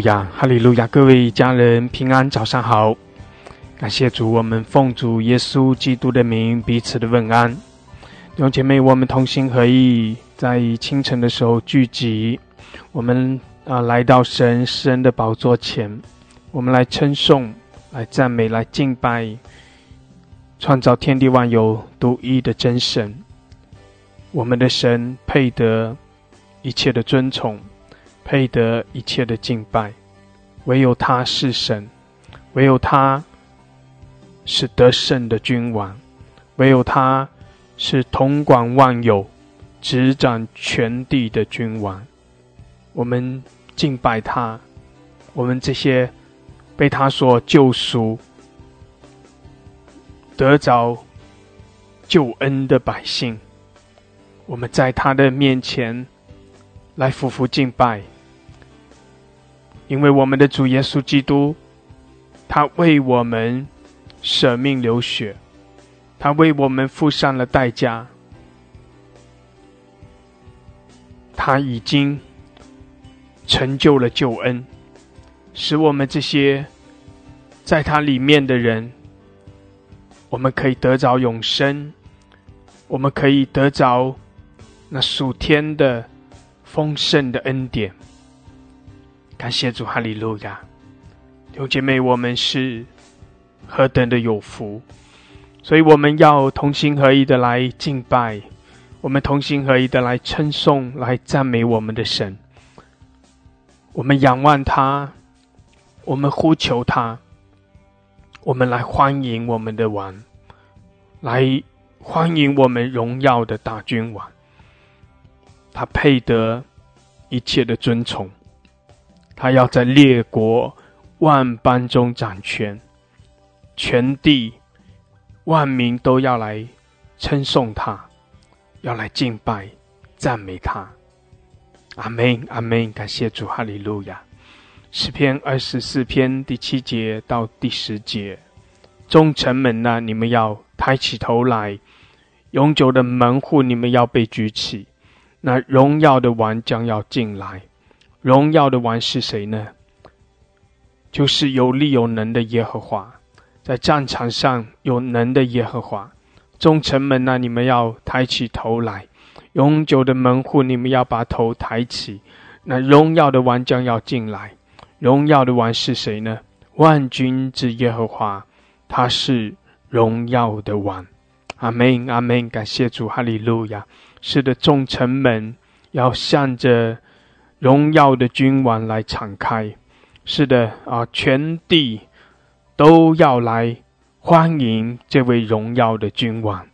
哈利路亚！各位家人平安，早上好！感谢主，我们奉主耶稣基督的名彼此的问安。弟兄姐妹，我们同心合意，在清晨的时候聚集，我们啊来到神施恩的宝座前，我们来称颂、来赞美、来敬拜创造天地万有独一的真神。我们的神配得一切的尊崇。配得一切的敬拜，唯有他是神，唯有他是得胜的君王，唯有他是统管万有、执掌全地的君王。我们敬拜他，我们这些被他所救赎、得着救恩的百姓，我们在他的面前来匍匐敬拜。因为我们的主耶稣基督，他为我们舍命流血，他为我们付上了代价，他已经成就了救恩，使我们这些在他里面的人，我们可以得着永生，我们可以得着那属天的丰盛的恩典。感谢主，哈利路亚！弟兄姐妹，我们是何等的有福，所以我们要同心合一的来敬拜，我们同心合一的来称颂、来赞美我们的神。我们仰望他，我们呼求他，我们来欢迎我们的王，来欢迎我们荣耀的大君王。他配得一切的尊崇。他要在列国万邦中掌权，全地万民都要来称颂他，要来敬拜赞美他。阿门，阿门！感谢主，哈利路亚。诗篇二十四篇第七节到第十节：众臣们呐，你们要抬起头来；永久的门户，你们要被举起。那荣耀的王将要进来。荣耀的王是谁呢？就是有力有能的耶和华，在战场上有能的耶和华。众臣们呐，你们要抬起头来；永久的门户，你们要把头抬起。那荣耀的王将要进来。荣耀的王是谁呢？万军之耶和华，他是荣耀的王。阿门，阿门。感谢主，哈利路亚。是的，众臣们要向着。荣耀的君王来敞开，是的啊，全地都要来欢迎这位荣耀的君王，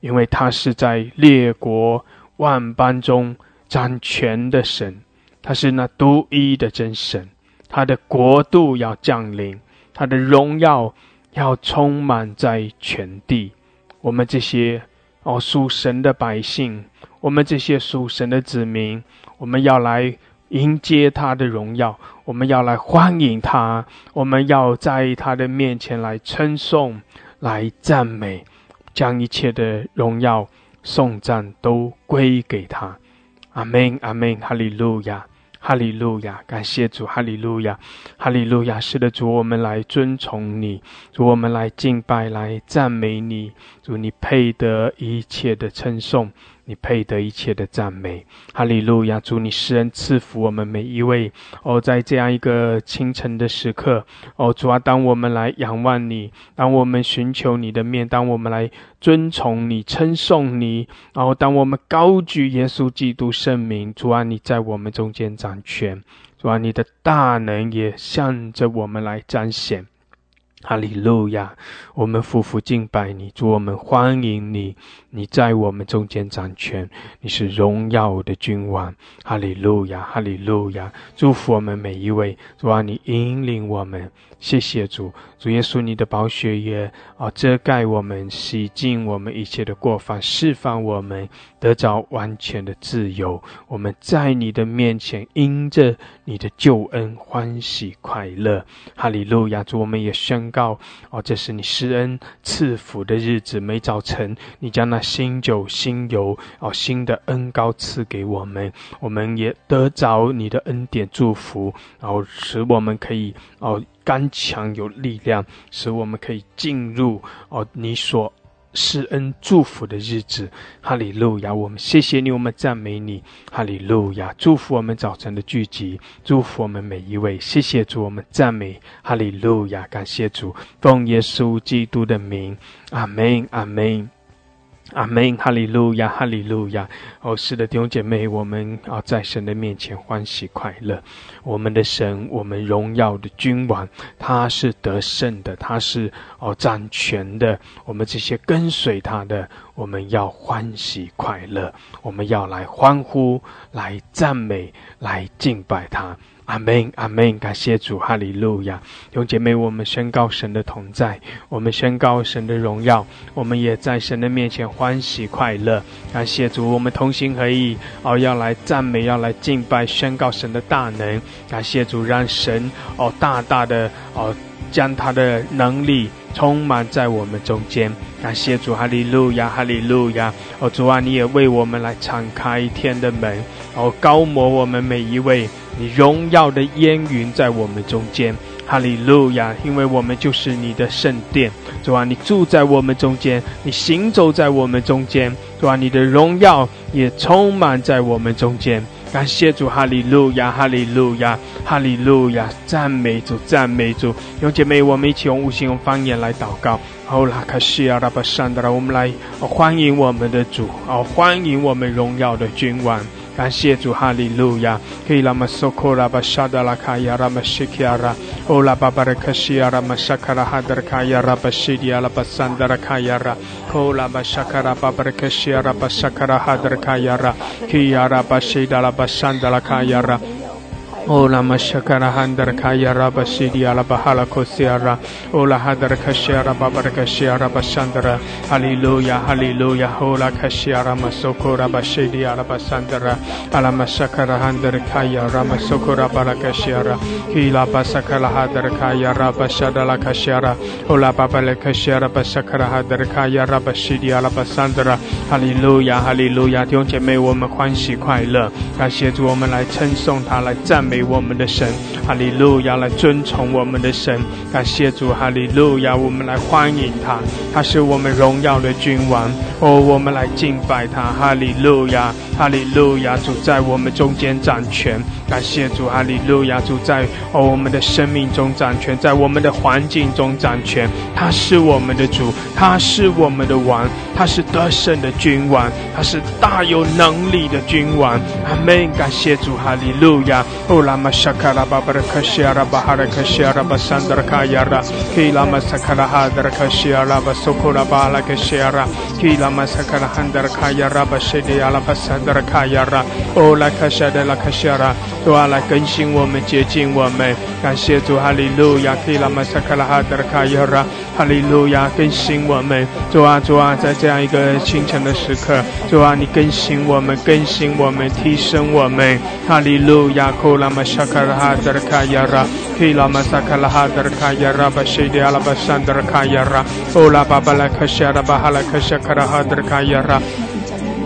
因为他是在列国万邦中掌权的神，他是那独一的真神，他的国度要降临，他的荣耀要充满在全地。我们这些哦属神的百姓，我们这些属神的子民。我们要来迎接他的荣耀，我们要来欢迎他，我们要在他的面前来称颂、来赞美，将一切的荣耀、颂赞都归给他。阿门，阿门，哈利路亚。哈利路亚，感谢主，哈利路亚，哈利路亚。是的，主，我们来尊崇你，主，我们来敬拜，来赞美你，主，你配得一切的称颂，你配得一切的赞美。哈利路亚，主，你施恩赐福我们每一位。哦，在这样一个清晨的时刻，哦，主啊，当我们来仰望你，当我们寻求你的面，当我们来尊崇你、称颂你，然后当我们高举耶稣基督圣名，主啊，你在我们中间掌。权，主啊，你的大能也向着我们来彰显。哈利路亚！我们夫妇敬拜你，主我们欢迎你，你在我们中间掌权，你是荣耀的君王。哈利路亚，哈利路亚！祝福我们每一位，主啊，你引领我们。谢谢主，主耶稣，你的宝血也啊遮盖我们，洗净我们一切的过犯，释放我们得着完全的自由。我们在你的面前，因着你的救恩欢喜快乐。哈利路亚！主，我们也宣。告哦，这是你施恩赐福的日子。每早晨，你将那新酒、新油哦，新的恩膏赐给我们，我们也得着你的恩典祝福，然后使我们可以哦刚强有力量，使我们可以进入哦你所。施恩祝福的日子，哈利路亚！我们谢谢你，我们赞美你，哈利路亚！祝福我们早晨的聚集，祝福我们每一位。谢谢主，我们赞美，哈利路亚！感谢主，奉耶稣基督的名，阿门，阿门。阿门，哈利路亚，哈利路亚。哦，是的，弟兄姐妹，我们啊，在神的面前欢喜快乐。我们的神，我们荣耀的君王，他是得胜的，他是哦掌权的。我们这些跟随他的，我们要欢喜快乐，我们要来欢呼，来赞美，来敬拜他。阿门，阿门，感谢主，哈利路亚！弟兄姐妹，我们宣告神的同在，我们宣告神的荣耀，我们也在神的面前欢喜快乐。感谢主，我们同心合意，哦，要来赞美，要来敬拜，宣告神的大能。感谢主，让神哦大大的哦将他的能力充满在我们中间。感谢主，哈利路亚，哈利路亚！哦，主啊，你也为我们来敞开天的门，哦，高摩我们每一位。你荣耀的烟云在我们中间，哈利路亚！因为我们就是你的圣殿，主啊，你住在我们中间，你行走在我们中间，主啊，你的荣耀也充满在我们中间。感谢主，哈利路亚，哈利路亚，哈利路亚！赞美主，赞美主！有姐妹，我们一起用无形用方言来祷告。哦，拉卡西亚拉巴山德拉，我们来欢迎我们的主，哦，欢迎我们荣耀的君王。感谢主，哈利路亚！可以拉玛索科拉巴沙达拉卡亚拉玛西基亚拉，哦拉巴巴拉卡西亚拉玛沙卡拉哈德卡亚拉巴西迪亚拉巴桑达拉卡亚拉，哦拉巴沙卡拉巴巴拉卡西亚拉巴沙卡拉哈德卡亚拉，基亚拉巴西达拉巴桑达拉卡亚拉。Ola mashakara handar kaya raba shidi ala bahala kosiara. Ola hadar kashiara babar kashiara bashandara. Hallelujah, hallelujah. Ola kashiara masoko raba shidi ala basandara. Ala mashakara handar kaya rama sokora bala kashiara. Kila basakala hadar kaya raba shadala kashiara. Ola babale kashiara basakara hadar kaya raba shidi ala basandara. Hallelujah, hallelujah. 弟兄姐妹，我们欢喜快乐，感谢主，我们来称颂他，来赞美。我们的神，哈利路亚！来尊崇我们的神，感谢主，哈利路亚！我们来欢迎他，他是我们荣耀的君王哦！我们来敬拜他，哈利路亚，哈利路亚，主在我们中间掌权。感谢主，哈利路亚，主在哦我们的生命中掌权，在我们的环境中掌权。他是我们的主，他是我们的王，他是得胜的君王，他是大有能力的君王。阿门。感谢主，哈利路亚。拉玛卡拉巴巴拉西拉巴哈拉西拉巴拉卡亚拉，卡拉哈拉西拉巴库拉巴拉西拉，卡拉汉拉卡亚拉巴拉巴。Ki lama sakara handra kayara bashidi ala basandra kayara o la kashada la kashiara 主啊，来更新我们，接近我们。感谢主，哈利路亚！基拉马萨卡拉哈德卡亚拉，哈利路亚！更新我们，主啊，主啊，在这样一个清晨的时刻，主啊，你更新我们，更新我们，提升我们。哈利路亚！库拉马萨卡拉哈德卡亚拉，基拉马萨卡拉哈德卡亚拉，巴西迪阿拉巴山德卡亚拉，欧拉巴巴拉卡西亚拉巴哈拉卡西卡拉哈德卡亚拉。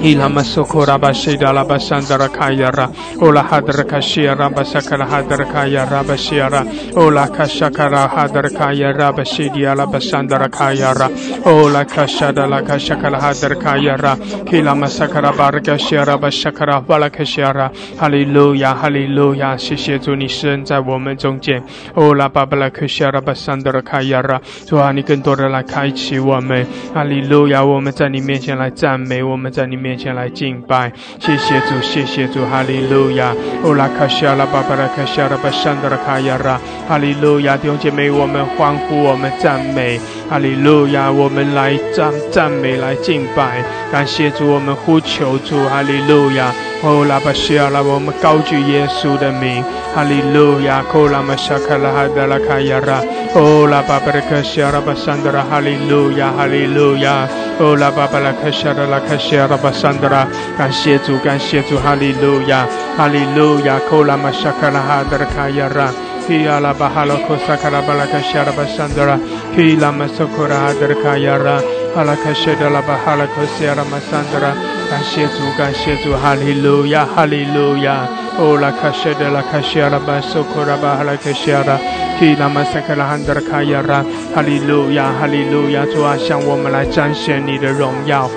Ilama sokora bashida la basandara kayara. Ola hadra kashiara basakara hadra kayara bashiara. Ola kashakara hadra kayara bashidia la basandara kayara. Ola kashada la kashakara hadra kayara. Kilama sakara baraka shiara bashakara balakashiara. Hallelujah, Hallelujah，谢谢主，你施恩在我们中间。哦，拉巴巴拉克西亚拉巴桑德拉卡亚拉，主啊，你更多的来开启我们。哈利路亚，我们在你面前来赞美，我们在你。面前来敬拜，谢谢主，谢谢主，哈利路亚！欧拉卡西亚拉巴巴拉卡西亚拉巴山德拉卡亚拉，哈利路亚！弟兄姐妹，我们欢呼，我们赞美，哈利路亚！我们来赞赞美，来敬拜，感谢主，我们呼求主，哈利路亚！哦，拉巴西亚拉，我们高举耶稣的名，哈利路亚！哦，拉玛沙卡拉哈德拉卡亚拉，哦，拉巴巴拉卡西亚拉巴山德拉，哈利路亚，哈利路亚！哦，拉巴巴拉卡西亚拉卡西亚拉巴。山德拉，感谢主，感谢主，哈利路亚，哈利路亚，库拉玛沙卡拉哈德卡亚拉。Kia la bahala kosakara balaka shara basandara. Kila masokora hadrka yara. Halaka sheda la bahala kosiara masandara. 感谢主，感谢主，哈利路亚，哈利路亚。哦，拉卡谢的拉卡谢拉巴索库拉巴哈拉卡谢拉，提拉马萨克拉汉德卡亚拉，哈利路亚，哈利路亚。主啊，向我们来彰显你的荣耀。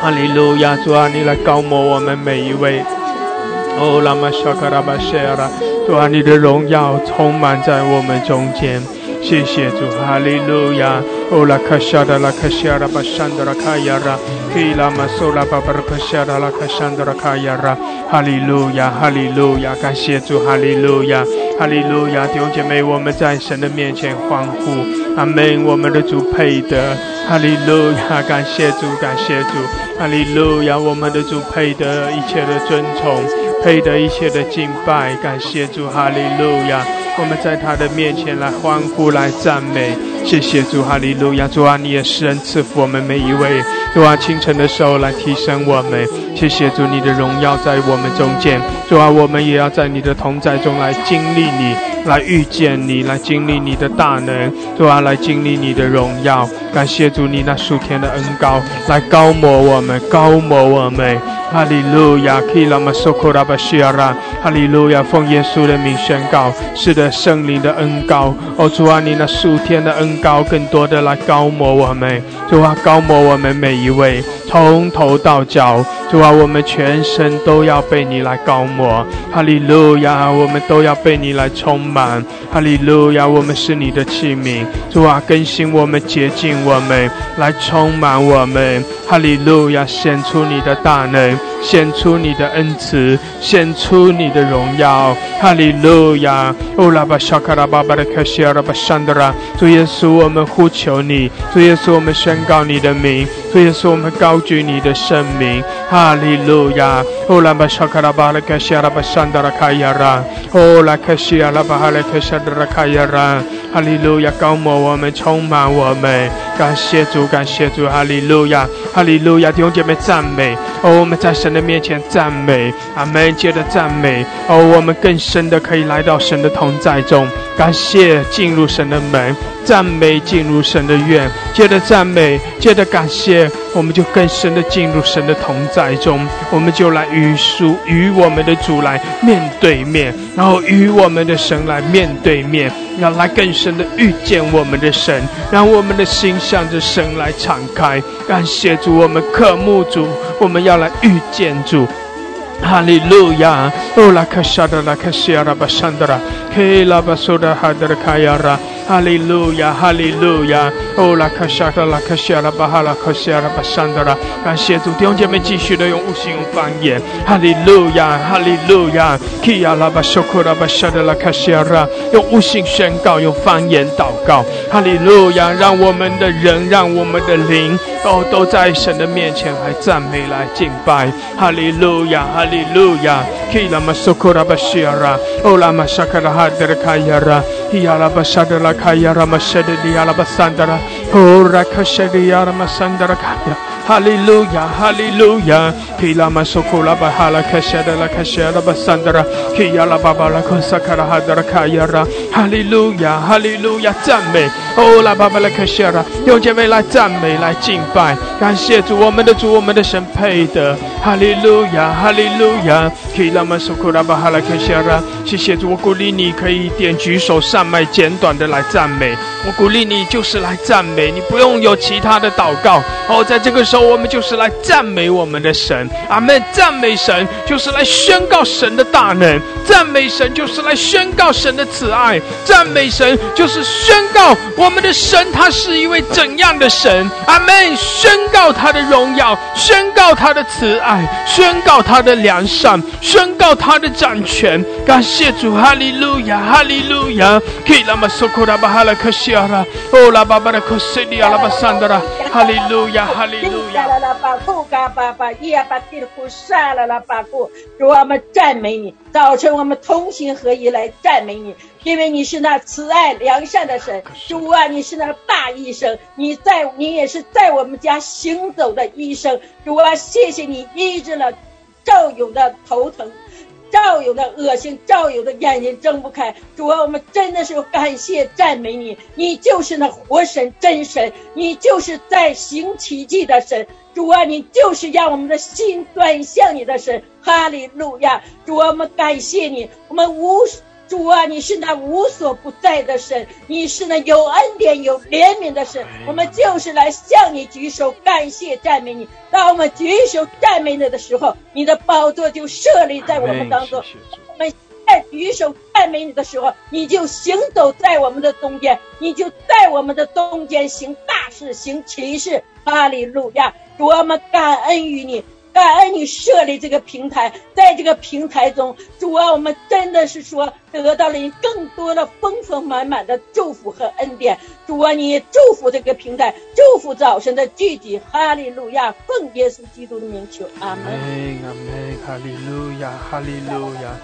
哈利路亚，主啊，你来高摩我们每一位。哦，拉马沙克拉巴谢拉，主啊，你的荣耀充满在我们中间。谢谢主，哈利路亚。哦，拉卡谢的拉卡谢拉巴山德拉卡亚拉。基拉玛苏拉巴巴拉克夏达拉卡山德拉卡亚拉，哈利路亚，哈利路亚，感谢主，哈利路亚，哈利路亚，弟兄姐妹，我们在神的面前欢呼，阿门，我们的主配得，哈利路亚，感谢主，感谢主，哈利路亚，我们的主配得一切的尊崇，配得一切的敬拜，感谢主，哈利路亚，我们在他的面前来欢呼，来赞美。谢谢主，哈利路亚！主啊，你也施恩赐福我们每一位。主啊，清晨的时候来提升我们。谢谢主，你的荣耀在我们中间。主啊，我们也要在你的同在中来经历你，来遇见你，来经历你的大能。主啊，来经历你的荣耀。感谢主，你那数天的恩高来高摩我们，高摩我们。哈利路亚，基拉玛苏库拉巴西亚拉，哈利路亚，奉耶稣的名宣告，是的，圣灵的恩高。哦，主啊，你那数天的恩高，更多的来高摩我们。主啊，高摩我们每一位，从头到脚。主啊，我们全身都要被你来高摩。哈利路亚，我们都要被你来充满。哈利路亚，我们是你的器皿。主啊，更新我们，洁净我们，来充满我们。哈利路亚，显出你的大能。显出你的恩慈，显出你的荣耀，哈利路亚！哦，拉巴沙卡拉巴巴的卡西亚拉巴山德拉，主耶稣，我们呼求你，主耶稣，我们宣告你的名，主耶稣，我们高举你的圣名，哈利路亚！哦，拉巴沙卡拉巴的卡西亚拉巴山德拉卡亚拉，哦，拉卡西亚拉巴哈勒卡山德拉卡亚拉，哈利路亚！高摩我们，充满我们，感谢主，感谢主，哈利路亚，哈利路亚！弟兄姐妹赞美，哦，我们在神。的面前赞美，阿门！接着赞美，哦，我们更深的可以来到神的同在中，感谢进入神的门，赞美进入神的院，接着赞美，接着感谢，我们就更深的进入神的同在中，我们就来与属与我们的主来面对面，然后与我们的神来面对面，要来更深的遇见我们的神，让我们的心向着神来敞开，感谢主，我们渴慕主。我们要来遇见主，哈利路亚！哦，拉卡沙达拉卡西亚拉巴山德拉，嘿拉巴苏达哈德卡亚拉。哈利路亚，哈利路亚！哦，拉卡沙拉拉卡西拉巴哈拉卡西拉巴山德拉，感谢主弟兄姐妹继续的用悟性用方言。哈利路亚，哈利路亚！基亚拉巴苏库拉巴沙德拉卡西拉，用悟性宣告，用方言祷告。哈利路亚，让我们的人，让我们的灵，哦，都在神的面前来赞美，来敬拜。哈利路亚，哈利路亚！基拉马苏库拉巴西拉，哦，拉马沙卡拉哈德卡亚拉，基亚拉巴沙德拉。kaya ramashede di alabasandara. Ora kashede yaramasandara kaya. Hallelujah, hallelujah. Kila masokola bahala kashada la kashada basandara. Kia la baba la konsakara hadara kayara. Hallelujah, hallelujah. 赞美，哦，来，爸爸来，可谢了，弟兄姐妹来赞美，来敬拜，感谢主，我们的主，我们的神配的，哈利路亚，哈利路亚。可以让我们说，库拉巴哈拉可谢了，谢谢主，我鼓励你可以点举手，上麦简短的来赞美，我鼓励你就是来赞美，你不用有其他的祷告，哦，在这个时候。我们就是来赞美我们的神，阿门！赞美神就是来宣告神的大能，赞美神就是来宣告神的慈爱，赞美神就是宣告我们的神他是一位怎样的神，阿门！宣告他的荣耀，宣告他的慈爱，宣告他的良善，宣告他的掌权。感谢主，哈利路亚，哈利路亚！基拉玛苏库拉巴哈拉克西亚拉，巴巴拉克西利亚拉巴桑德拉，哈利路亚，哈利路。亚。啦啦巴库嘎巴巴耶巴蒂库沙啦啦巴库，主我们赞美你，早晨我们同心合一来赞美你，因为你是那慈爱良善的神，主啊，你是那大医生，你在你也是在我们家行走的医生，主啊，谢谢你医治了赵勇的头疼。照有的恶心，照有的眼睛睁不开。主啊，我们真的是感谢赞美你，你就是那活神真神，你就是在行奇迹的神。主啊，你就是让我们的心转向你的神。哈利路亚！主啊，我们感谢你，我们无。主啊，你是那无所不在的神，你是那有恩典、有怜悯的神。我们就是来向你举手感谢赞美你。当我们举手赞美你的时候，你的宝座就设立在我们当中。我们在举手赞美你的时候，你就行走在我们的中间，你就在我们的中间行大事、行奇事。哈利路亚！主我们感恩于你。感恩你设立这个平台，在这个平台中，主啊，我们真的是说得到了你更多的丰丰满满的祝福和恩典。主啊，你祝福这个平台，祝福早晨的聚集。哈利路亚，奉耶稣基督的名求，阿门。阿门，哈利路亚，哈利路亚。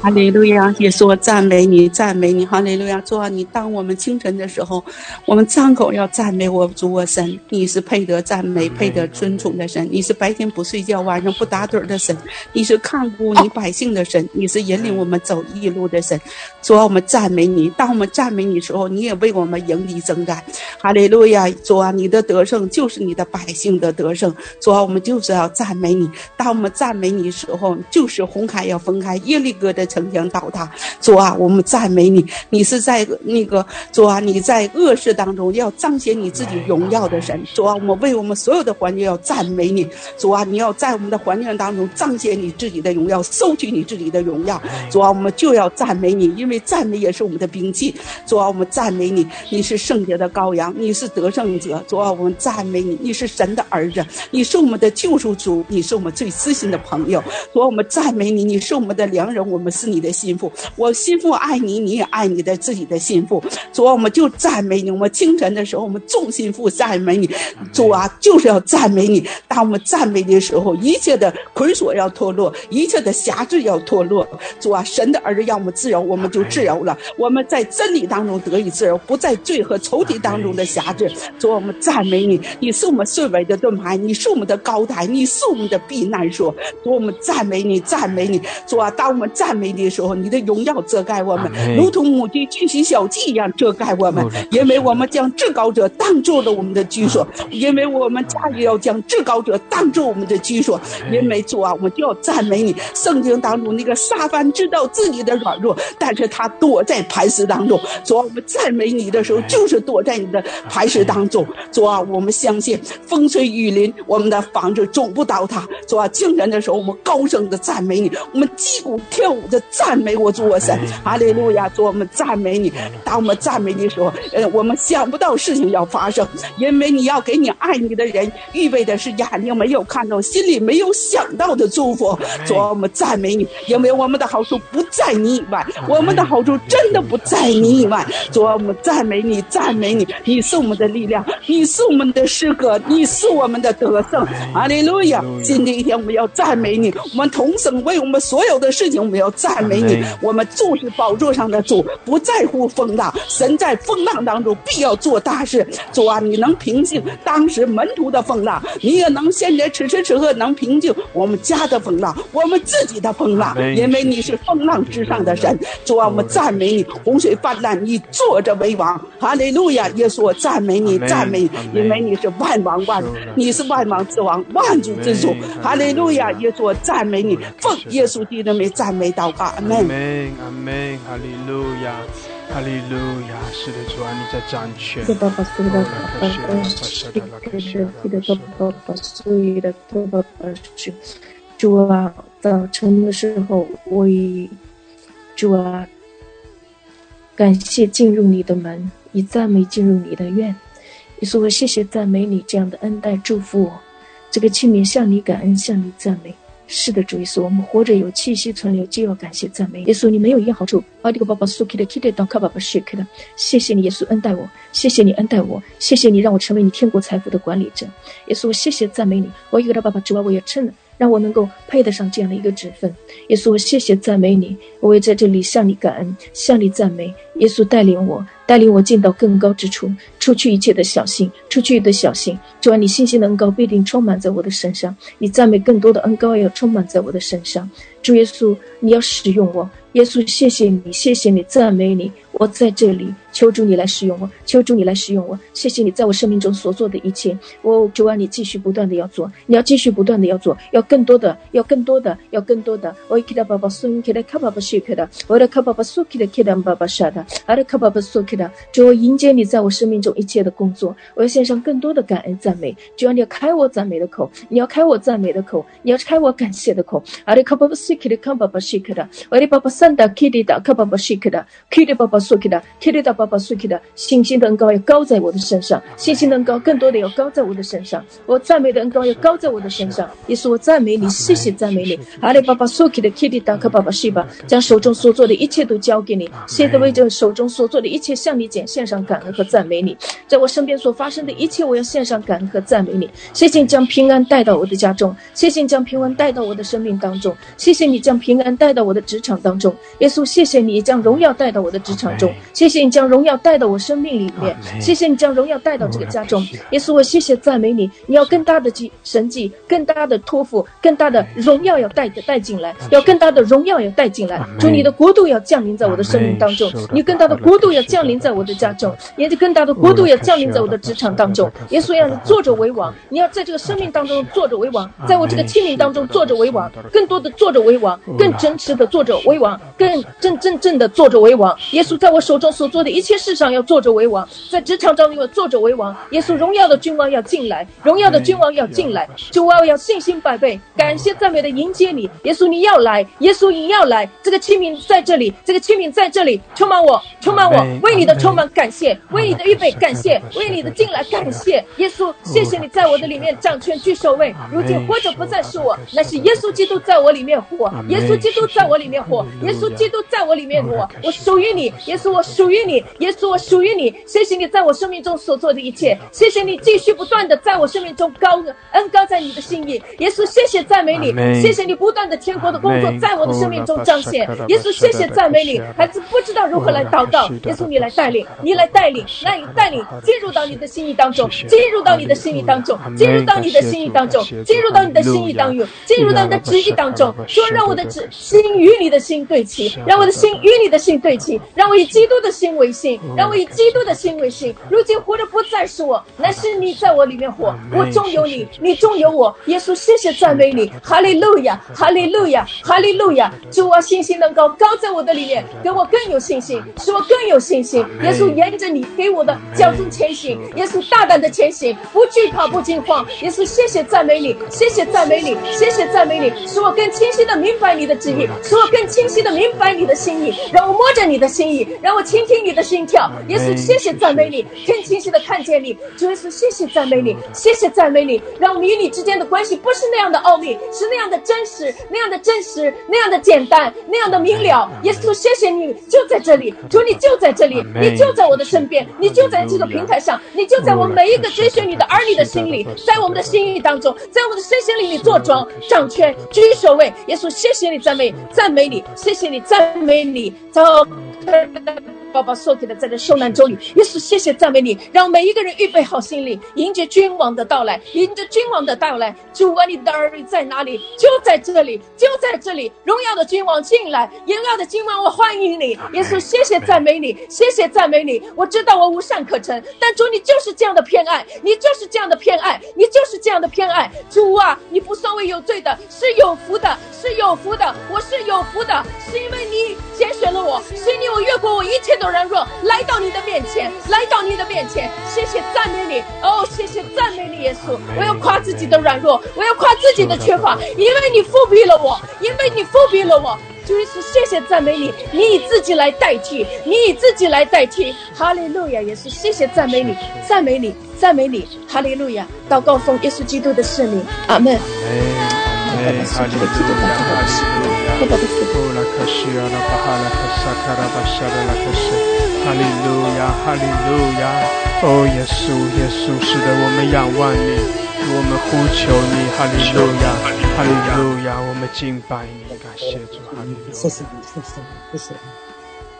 哈利路亚，耶稣，赞美你，赞美你，哈利路亚。主啊，你当我们清晨的时候，我们张口要赞美我主我神，你是配得赞美、配得尊崇的神，你是白天不睡觉、晚上不打盹的神，你是看顾你百姓的神，你是引领我们走义路的神。主啊，我们赞。美你，当我们赞美你的时候，你也为我们迎敌征战。哈利路亚！主啊，你的得胜就是你的百姓的得胜。主啊，我们就是要赞美你。当我们赞美你的时候，就是红海要分开，耶利哥的城墙倒塌。主啊，我们赞美你，你是在那个主啊，你在恶事当中要彰显你自己荣耀的神。主啊，我们为我们所有的环境要赞美你。主啊，你要在我们的环境当中彰显你自己的荣耀，收取你自己的荣耀。主啊，我们就要赞美你，因为赞美也是。我们的兵器，主啊，我们赞美你，你是圣洁的羔羊，你是得胜者，主啊，我们赞美你，你是神的儿子，你是我们的救赎主，你是我们最知心的朋友，主啊，我们赞美你，你是我们的良人，我们是你的心腹，我心腹爱你，你也爱你的自己的心腹，主啊，我们就赞美你，我们清晨的时候，我们重心腹赞美你，主啊，就是要赞美你，当我们赞美的时候，一切的捆锁要脱落，一切的辖制要脱落，主啊，神的儿子让我们自由，我们就自由了。我们在真理当中得以自由，不在罪和仇敌当中的辖制。主，我们赞美你，你是我们顺位的盾牌，你是我们的高台，你是我们的避难所。主，我们赞美你，赞美你。主啊，当我们赞美你的时候，你的荣耀遮盖我们，如同母鸡举起小鸡一样遮盖我们。因为我们将至高者当做了我们的居所，因为我们家也要将至高者当做我们的居所。因为主啊，我们就要赞美你。圣经当中那个撒凡知道自己的软弱，但是他躲在。磐石当中，主啊，我们赞美你的时候，就是躲在你的磐石当中。主啊，我们相信风吹雨淋，我们的房子总不倒塌。主啊，清晨的时候，我们高声的赞美你，我们击鼓跳舞的赞美我主我神。哈利路亚！主，我们赞美你。当我们赞美你的时候，呃，我们想不到事情要发生，因为你要给你爱你的人预备的是眼睛没有看到、心里没有想到的祝福。主啊，我们赞美你，因为我们的好处不在你以外，我们的好处真。的不在你以外，主啊，我们赞美你，赞美你，你是我们的力量，你是我们的诗歌，你是我们的得胜。阿利路亚！新的一天，我们要赞美你，我们同声为我们所有的事情，我们要赞美你。我们注视宝座上的主，不在乎风浪，神在风浪当中必要做大事。主啊，你能平静当时门徒的风浪，你也能现在此时此刻能平静我们家的风浪，我们自己的风浪，因为你是风浪之上的神。主啊，我们赞美你。洪水泛滥，你坐着为王，哈利路亚！耶稣，我赞美你，赞美，因为你是万王万，你是万王之王，万主之主，哈利路亚！耶稣，我赞美你，奉耶稣基督的名赞美祷告，阿门，阿门，哈利路亚，哈利路亚！是的，主啊，你在掌权。的爸爸，是的爸爸，是的是的爸爸，是的爸爸，是的爸爸，是主啊，早晨的时候，我以主啊。感谢进入你的门，以赞美进入你的院。你说，我谢谢赞美你这样的恩待祝福我，这个青年向你感恩，向你赞美。是的，主耶稣，我们活着有气息存留，就要感谢赞美。耶稣，你没有一样好处。阿迪个爸爸苏克的 kid 当卡爸爸 shake 的，谢谢你，耶稣恩待我，谢谢你恩待我，谢谢你让我成为你天国财富的管理者。耶稣，我谢谢赞美你。我一个的爸爸之外，我也称了。让我能够配得上这样的一个职分，耶稣，我谢谢赞美你，我也在这里向你感恩，向你赞美。耶稣带领我。带领我进到更高之处，除去一切的小心，除去的小心。主啊，你信心的恩膏必定充满在我的身上，你赞美更多的恩膏要充满在我的身上。主耶稣，你要使用我。耶稣，谢谢你，谢谢你，赞美你，我在这里。求主你来使用我，求主你来使用我。谢谢你在我生命中所做的一切。我主啊，你继续不断的要做，你要继续不断的要做，要更多的，要更多的，要更多的。我给他爸爸送给他卡爸爸谢给他，我的卡爸爸送给他给他爸爸杀的，我的卡爸爸送给他。主我迎接你在我生命中一切的工作，我要献上更多的感恩赞美。主要你要开我赞美的口，你要开我赞美的口，你要开我感谢的口。我的卡爸爸送给他卡爸爸谢给他，我的爸爸三打给的卡爸爸谢给他，给的爸爸送给他，给的爸爸送给的信心的恩膏要高在我的身上，信心的恩膏更多的要高在我的身上，我赞美的恩膏要高在我的身上。耶稣我赞美你，谢谢赞美你。阿里巴巴所给的 Kitty 达克爸爸是吧？将手中所做的一切都交给你，现在为这手中所做的一切向你献献上感恩和赞美你。在我身边所发生的一切，我要献上感恩和赞美你。谢谢你将平安带到我的家中，谢谢你将平安带到我的生命当中，谢谢你将平安带到我的职场当中。耶稣，谢谢你将荣耀带到我的职场中，谢谢你将荣耀带。到我生命里面，谢谢你将荣耀带到这个家中，耶稣，我谢谢赞美你。你要更大的记神迹，更大的托付，更大的荣耀要带带进来，要更大的荣耀要带进来。主你的国度要降临在我的生命当中，你更大的国度要降临在我的家中，也就更大的国度要降临在我的职场当中。耶稣要坐者为王，你要在这个生命当中坐者为王，在我这个亲民当中坐者为王，更多的坐者为王，更真实的坐者为王，更真正正的坐者为王。耶稣在我手中所做的一切事。上要坐着为王，在职场中要坐着为王。耶稣荣耀的君王要进来，荣耀的君王要进来。主啊，我要信心百倍，感谢赞美的迎接你。耶稣你要来，耶稣你要来。这个器皿在这里，这个器皿在这里，充满我，充满我，为你的充满感谢，为你的预备感谢，为你的进来感谢。耶稣，谢谢你在我的里面掌权居首位。如今活着不再是我，乃是耶稣基督在我里面活。耶稣基督在我里面活，耶稣基督在我里面活。我属于你，耶稣，我属于你，耶稣。我属于你，谢谢你在我生命中所做的一切，谢谢你继续不断的在我生命中高恩高在你的心意，耶稣谢谢赞美你，谢谢你不断的天国的工作在我的生命中彰显，耶稣谢谢赞美你，孩子不知道如何来祷告，耶稣你来带领，你来带领，来带领进入到你的心意当中，进入到你的心意当中，进入到你的心意当中，进入到你的心意当中，进入到你的旨意当中，说让我的旨心与你的心对齐，让我的心与你的心对齐，让我以基督的心为心。让我以基督的心为心，如今活的不再是我，乃是你在我里面活。我中有你，你中有我。耶稣，谢谢赞美你，哈利路亚，哈利路亚，哈利路亚。主啊，信心能够高在我的里面，给我更有信心，使我更有信心。耶稣，沿着你给我的脚中前行。耶稣，大胆的前行，不惧怕，不惊慌。耶稣，谢谢赞美你，谢谢赞美你，谢谢赞美你，使我更清晰的明白你的旨意，使我更清晰的明白你的心意，让我摸着你的心意，让我倾听你的心跳。耶稣，谢谢赞美你，更清晰的看见你。主耶稣，谢谢赞美你，谢谢赞美你，让我们与你之间的关系不是那样的奥秘，是那样的真实，那样的真实，那样的简单，那样的明了。耶稣，谢谢你就在这里，主你就在这里，你就在我的身边，你就在这个平台上，你就在我们每一个追随你的儿女的心里，在我们的心意当中，在我们的身心里你坐庄掌权居首位。耶稣，谢谢你赞美赞美你，谢谢你赞美你，走。the 爸爸所给的，在这受难中里，耶稣，谢谢赞美你，让每一个人预备好心灵，迎接君王的到来，迎着君王的到来。主啊，你的儿女在哪里？就在这里，就在这里。荣耀的君王进来，荣耀的君王，我欢迎你。耶稣，谢谢赞美你，谢谢赞美你。我知道我无善可陈，但主你就是这样的偏爱，你就是这样的偏爱，你就是这样的偏爱。主啊，你不算为有罪的，是有福的，是有福的，我是有福的，是因为你拣选了我，是因为我越过我一切。的软弱来到你的面前，来到你的面前，谢谢赞美你。哦，谢谢赞美你，耶稣，我要夸自己的软弱，我要夸自己的缺乏，因为你复辟了我，因为你复辟了我，主耶稣，谢谢赞美你，你以自己来代替，你以自己来代替，哈利路亚，耶稣，谢谢赞美你，赞美你，赞美你，哈利路亚，祷告奉耶稣基督的圣名，阿门。哈利路亚，哈利路亚！哦，耶稣，耶稣，是的，我们仰望你，我们呼求你，哈利路亚，哈利路亚，我们敬拜你，感谢主，哈利路亚。谢谢你，谢谢你，谢谢。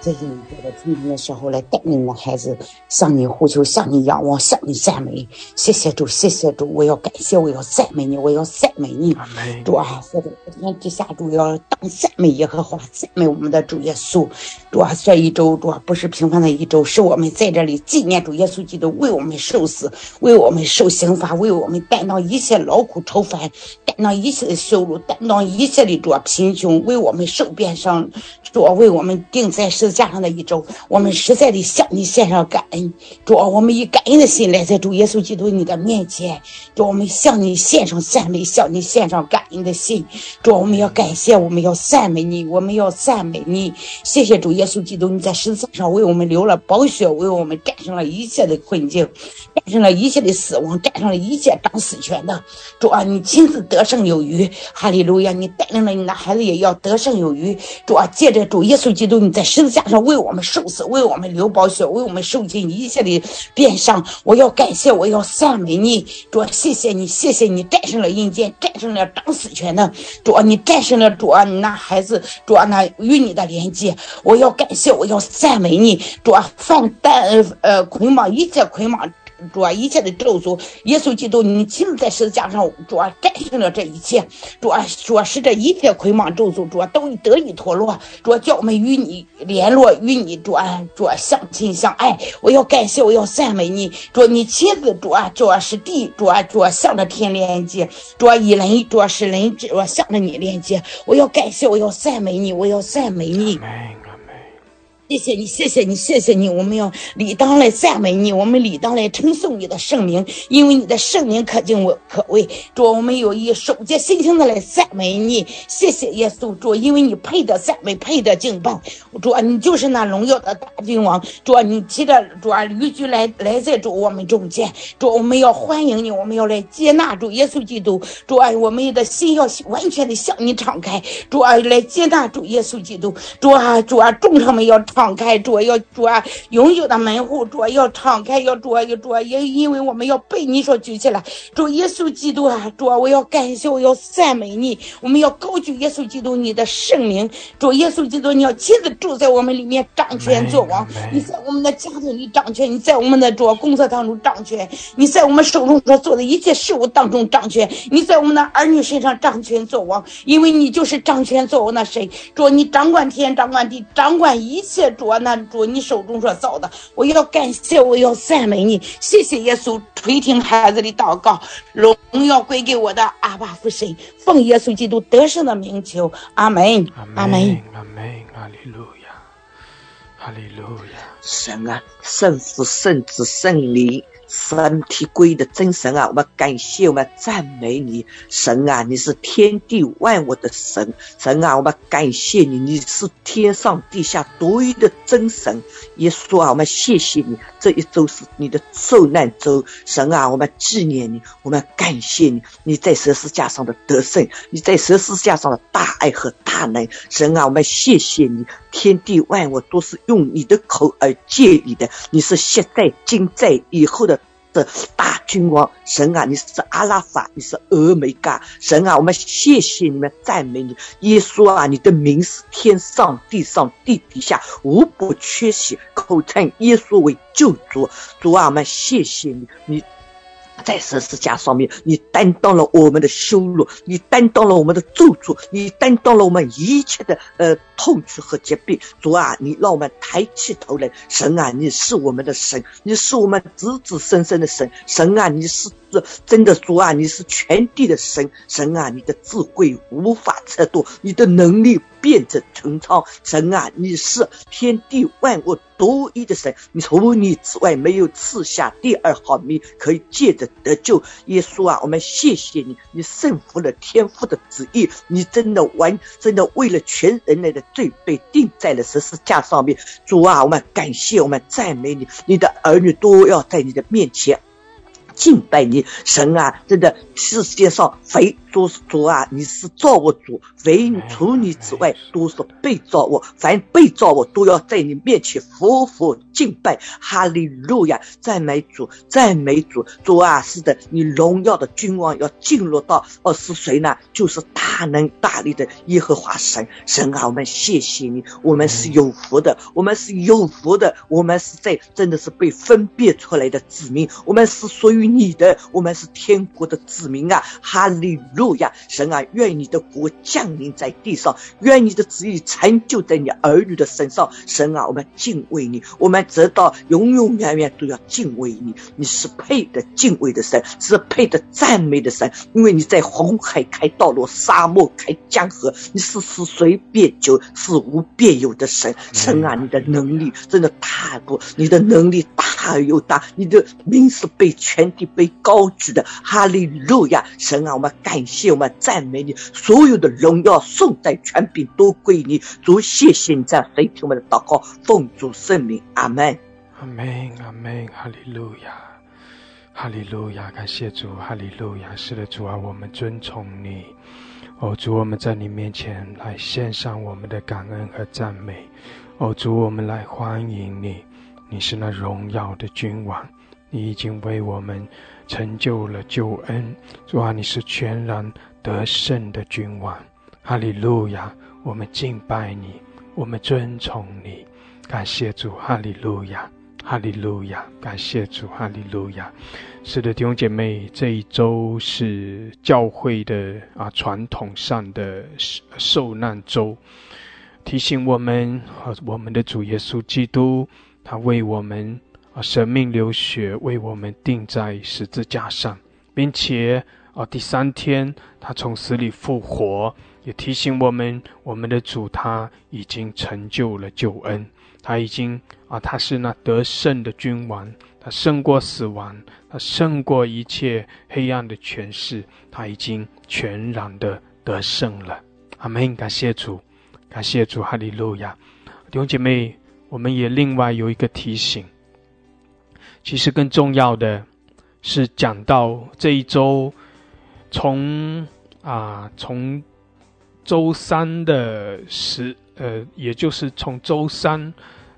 这些在这春天的时候来带领的孩子向你呼求，向你仰望，向你赞美。谢谢主，谢谢主，我要感谢，我要赞美你，我要赞美你。主啊，在这天之下，主要当赞美耶和华，赞美我们的主耶稣。主啊，这一周主啊不是平凡的一周，是我们在这里纪念主耶稣基督为我们受死，为我们受刑罚，为我们担当一切劳苦愁烦，担当一切的羞辱，担当一切的主啊贫穷，为我们受鞭伤，主啊为我们钉在十。加上的一周，我们实在的向你献上感恩。主啊，我们以感恩的心来在主耶稣基督你的面前，主我们向你献上赞美，向你献上感恩的心。主啊我们要感谢，我们要赞美你，我们要赞美你。谢谢主耶稣基督，你在十字架上为我们流了宝血，为我们战胜了一切的困境，战胜了一切的死亡，战胜了一切当死权的。主啊，你亲自得胜有余。哈利路亚！你带领了你的孩子也要得胜有余。主啊，借着主耶稣基督你在十字架。上为我们受死，为我们流宝血，为我们受尽一切的鞭伤。我要感谢，我要赞美你，主，谢谢你，谢谢你战胜了阴间，战胜了掌死权的主，你战胜了主，你那孩子主，那与你的连接。我要感谢，我要赞美你，主，放担呃捆绑一切捆绑。主啊，一切的咒诅，耶稣基督，你亲自在十字架上，主啊，战胜了这一切，主啊，说使这一切捆绑咒诅，主啊，都得以脱落，主啊，叫我们与你联络，与你主啊，主啊，相亲相爱。我要感谢，我要赞美你，主，你亲自主啊，主啊，是地，主啊，主啊，向着天连接，主啊，以人，主啊，是人，主啊，向着你连接。我要感谢，我要赞美你，我要赞美你。谢谢你，谢谢你，谢谢你！我们要理当来赞美你，我们理当来称颂你的圣名，因为你的圣名可敬我可畏。主，我们有以守节心情的来赞美你。谢谢耶稣主，因为你配得赞美，配得敬拜。主，你就是那荣耀的大君王。主，你骑着主啊驴驹来来在主我们中间。主，我们要欢迎你，我们要来接纳主耶稣基督。主啊，我们的心要完全的向你敞开。主啊，来接纳主耶稣基督。主啊，主啊，众上们要敞。敞开，主要主永久的门户，主要敞开，要主要主也因为我们要被你所举起来。主耶稣基督啊，主我要感谢，我要赞美你。我们要高举耶稣基督你的圣名。主耶稣基督，你要亲自住在我们里面，掌权作王。你在我们的家庭里掌权，你在我们的主工作当中掌权，你在我们手中所做的一切事物当中掌权，你在我们的儿女身上掌权作王，因为你就是掌权作王的神。主，你掌管天，掌管地，掌管一切。主啊，那主你手中所造的，我要感谢，我要赞美你，谢谢耶稣垂听孩子的祷告，荣耀归给我的阿爸父神，奉耶稣基督得胜的名求，阿门，阿门，阿门，阿利路亚，哈利路亚，神啊，圣父、圣子、圣灵。身体归的真神啊，我们感谢，我们赞美你，神啊，你是天地万物的神，神啊，我们感谢你，你是天上地下独一的真神。耶稣啊，我们谢谢你，这一周是你的受难周，神啊，我们纪念你，我们感谢你，你在十字架上的得胜，你在十字架上的大爱和大能，神啊，我们谢谢你，天地万物都是用你的口而建立的，你是现在、今在、以后的。的大君王神啊，你是阿拉法，你是俄梅嘎神啊，我们谢谢你们，赞美你，耶稣啊，你的名是天上地上地底下无不缺席，口称耶稣为救主，主啊，我们谢谢你，你。在十字架上面，你担当了我们的羞辱，你担当了我们的咒诅，你担当了我们一切的呃痛苦和疾病。主啊，你让我们抬起头来，神啊，你是我们的神，你是我们子子孙孙的神，神啊，你是。是真的主啊，你是全地的神，神啊，你的智慧无法测度，你的能力变着穹苍，神啊，你是天地万物独一的神，你除你之外没有赐下第二好名可以借着得救。耶稣啊，我们谢谢你，你胜服了天父的旨意，你真的完，真的为了全人类的罪被钉在了十字架上面。主啊，我们感谢，我们赞美你，你的儿女都要在你的面前。敬拜你，神啊！真的世界上非都是主啊，你是造物主，唯除你之外都是被造物，凡被造物都要在你面前服服敬拜。哈利路亚，赞美主，赞美主，主啊！是的，你荣耀的君王要进入到哦，是谁呢？就是大能大力的耶和华神。神啊，我们谢谢你，我们是有福的，我们是有福的，我们是在真的是被分辨出来的子民，我们是属于你的，我们是天国的子民啊！哈利路亚，神啊，愿你的国降临在地上，愿你的旨意成就在你儿女的身上。神啊，我们敬畏你，我们直到永永远远都要敬畏你。你是配的敬畏的神，是配的赞美的神，因为你在红海开道路，沙漠开江河，你是死随便就，是无变有的神。神啊，你的能力真的太多，你的能力大而又大，你的名是被全地被高举的。哈利路亚，神啊，我们感谢，我们赞美你，所有的荣耀、颂赞、权柄都归你。主，谢谢你在聆听我们的祷告，奉主圣名，阿门。阿门，阿门，哈利路亚，哈利路亚，感谢主，哈利路亚。是的，主啊，我们尊崇你。哦，主，我们在你面前来献上我们的感恩和赞美。哦，主，我们来欢迎你。你是那荣耀的君王，你已经为我们成就了救恩。主啊，你是全然得胜的君王。哈利路亚，我们敬拜你，我们尊崇你。感谢主，哈利路亚，哈利路亚，感谢主，哈利路亚。是的，弟兄姐妹，这一周是教会的啊传统上的受难周，提醒我们和我们的主耶稣基督，他为我们啊生命流血，为我们钉在十字架上，并且啊第三天他从死里复活，也提醒我们，我们的主他已经成就了救恩，他已经啊他是那得胜的君王。他胜过死亡，他胜过一切黑暗的权势，他已经全然的得胜了。阿门！感谢主，感谢主，哈利路亚！弟兄姐妹，我们也另外有一个提醒，其实更重要的是讲到这一周，从啊从周三的十呃，也就是从周三，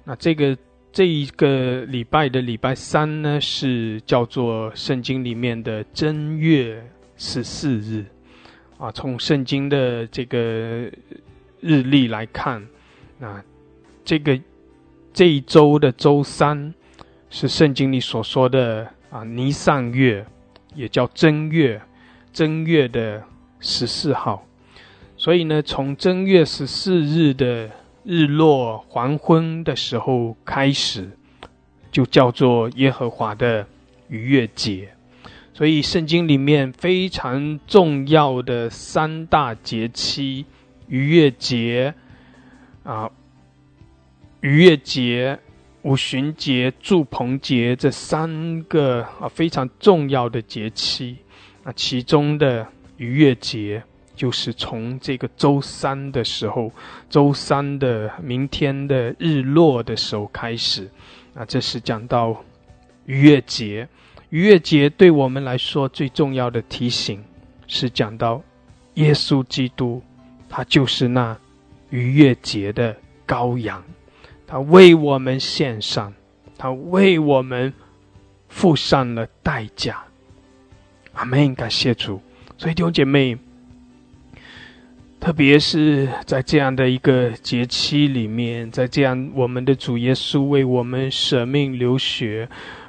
那这个。这一个礼拜的礼拜三呢，是叫做圣经里面的正月十四日，啊，从圣经的这个日历来看，那这个这一周的周三是圣经里所说的啊尼上月，也叫正月，正月的十四号，所以呢，从正月十四日的。日落黄昏的时候开始，就叫做耶和华的逾越节。所以圣经里面非常重要的三大节期——逾越节、啊逾越节、五旬节、祝棚节这三个啊非常重要的节期，啊其中的逾越节。就是从这个周三的时候，周三的明天的日落的时候开始，啊，这是讲到逾越节。逾越节对我们来说最重要的提醒是讲到耶稣基督，他就是那逾越节的羔羊，他为我们献上，他为我们付上了代价。阿门，感谢主。所以弟兄姐妹。特别是在这样的一个节期里面，在这样我们的主耶稣为我们舍命流血，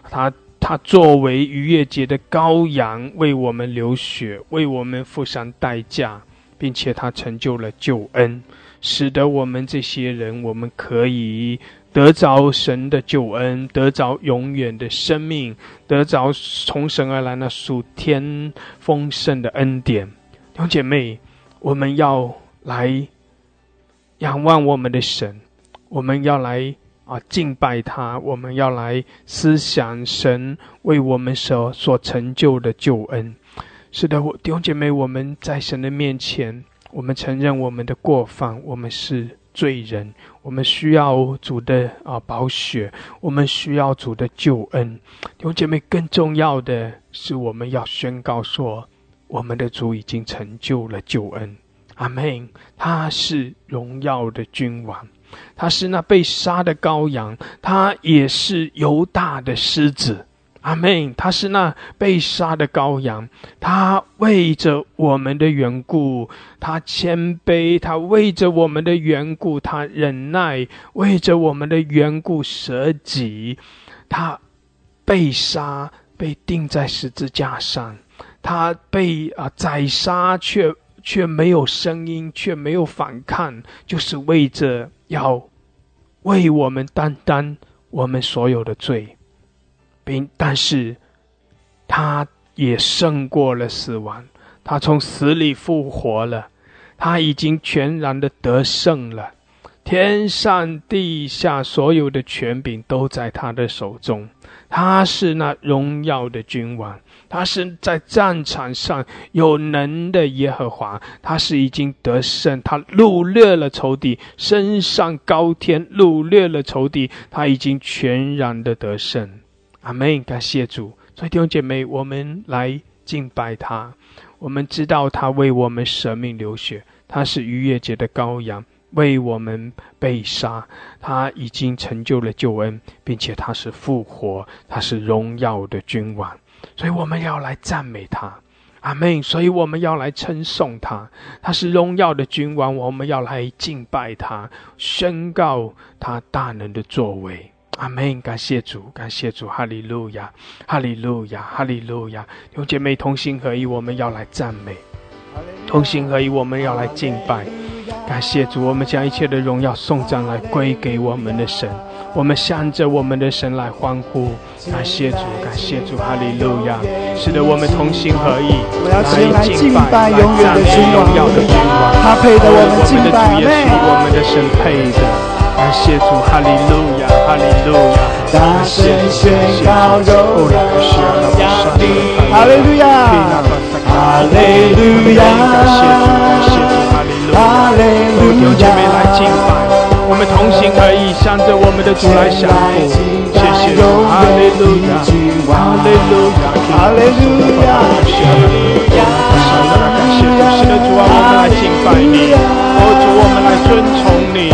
他他作为逾越节的羔羊为我们流血，为我们付上代价，并且他成就了救恩，使得我们这些人我们可以得着神的救恩，得着永远的生命，得着从神而来那属天丰盛的恩典，弟兄姐妹。我们要来仰望我们的神，我们要来啊敬拜他，我们要来思想神为我们所所成就的救恩。是的，弟兄姐妹，我们在神的面前，我们承认我们的过犯，我们是罪人，我们需要主的啊宝血，我们需要主的救恩。弟兄姐妹，更重要的是，我们要宣告说，我们的主已经成就了救恩。阿门。他是荣耀的君王，他是那被杀的羔羊，他也是犹大的狮子。阿门！他是那被杀的羔羊，他为着我们的缘故，他谦卑；他为着我们的缘故，他忍耐；为着我们的缘故舍己。他被杀，被钉在十字架上，他被啊宰杀，却却没有声音，却没有反抗，就是为着要为我们担当我们所有的罪。兵但是，他也胜过了死亡，他从死里复活了，他已经全然的得胜了。天上地下所有的权柄都在他的手中，他是那荣耀的君王，他是在战场上有能的耶和华，他是已经得胜，他掳掠了仇敌，升上高天，掳掠了仇敌，他已经全然的得胜。阿门！感谢主，所以弟兄姐妹，我们来敬拜他。我们知道他为我们舍命流血，他是逾越节的羔羊，为我们被杀。他已经成就了救恩，并且他是复活，他是荣耀的君王。所以我们要来赞美他，阿门！所以我们要来称颂他，他是荣耀的君王。我们要来敬拜他，宣告他大能的作为。阿门！感谢主，感谢主，哈利路亚，哈利路亚，哈利路亚。弟兄姐妹同心合一，我们要来赞美；同心合一，我们要来敬拜。感谢主，我们将一切的荣耀颂赞来归给我们的神。我们向着我们的神来欢呼。感谢主，感谢主，哈利路亚。使得我们同心合一，来敬拜永远的君王，他配得我们敬拜，我们的神配的。感谢主，哈利路亚，哈利路亚，大声宣告荣耀你，哈利路亚，哈利路亚，感谢主，感谢主，哈利路亚，有姐妹来敬拜，我们同心合意，向着我们的主来降服，谢谢主，哈利路亚，哈利路亚，哈利路亚，感谢主，是的主啊，我们来敬拜你。哦，主，我们来尊崇你。哦，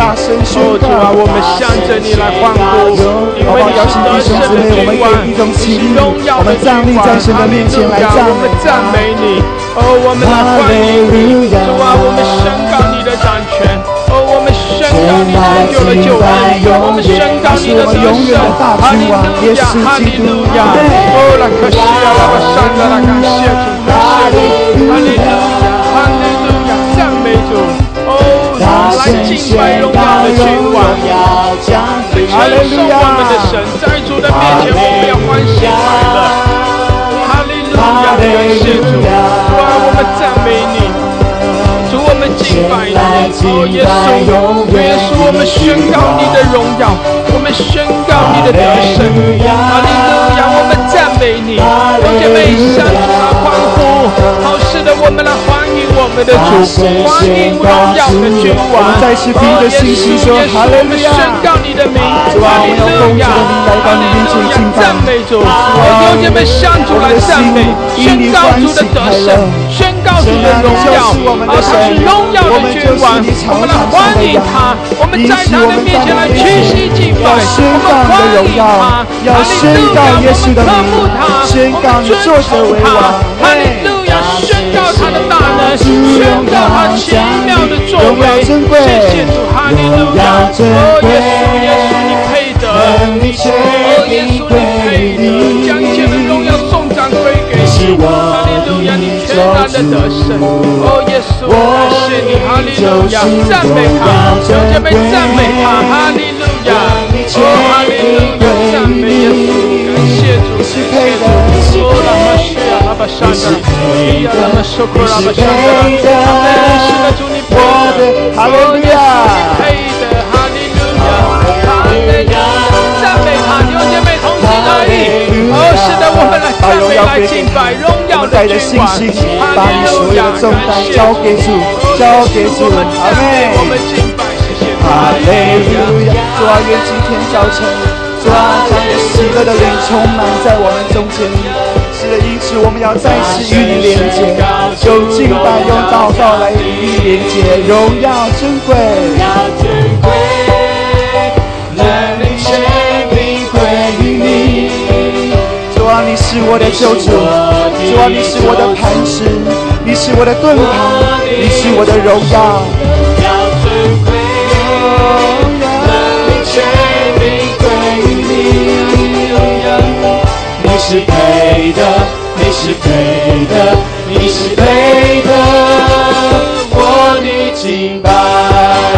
主啊，我们向着你来欢呼。因为你是得胜的君王，是荣耀的君王。哈利路亚，我们赞美你。哦，我们来欢迎你。主啊，我们宣告你的掌权。哦，我们宣告你成就了救恩。我们宣告你的得胜。哈利路亚，哈利路亚。哦，拉克西亚，拉巴山的拉感敬拜荣耀的君王，称颂我们的神，在主的面前我们要欢喜快乐。哈利路亚，感谢主，主啊，我们赞美你，敬拜你，哦耶稣，耶稣，我们宣告你的荣耀，我们宣告你的得胜。哈利路亚，我们赞美你，用姐妹向主来欢呼，好使的我们来欢迎。我们的主，欢迎荣耀的君王，再次凭着信心说哈利路亚，宣告你的名，哈利路亚，哈利路亚，赞美主，弟兄妹向主来赞美，宣告主的得胜，宣告主的荣耀，啊，他是荣耀的君王，我们来欢迎他，我们在他的面前来屈膝敬拜，我们欢迎他，要宣告耶稣的名，宣告你作者为王，哈利路亚，宣告他的大能。宣告他奇妙的作为，谢谢主，哈利路亚！哦，耶稣，耶稣，你配得，哦，耶稣，你配得，将一切的荣耀颂赞归给你，哈利路亚！你全然的得胜，哦，耶稣，感谢你，哈利路亚！赞美他，兄弟们赞美他，哈利路亚！哦，哈利路亚，赞美耶稣，感谢主，感谢主，哦，拉玛西亚，拉巴沙达，伊亚拉玛苏库拉巴沙达。阿门！是的，主你配的，哈利路亚！配的，哈利路亚！哈利路亚！我们来赞美，来敬拜，荣耀的君王。哈利路亚！感谢主，交给主，阿门！我们敬拜，谢谢。哈利路亚！主啊，愿今天早晨，主啊，将你喜乐的灵充满在我们中间。是的，因此我们要再次与你连接，用敬拜、用祷告来与你连接，荣耀珍贵。是我的救主，主啊，你是我的磐石，你是我的盾牌，你是我的荣耀。你是配的，你是配的，你是配的，我的敬拜，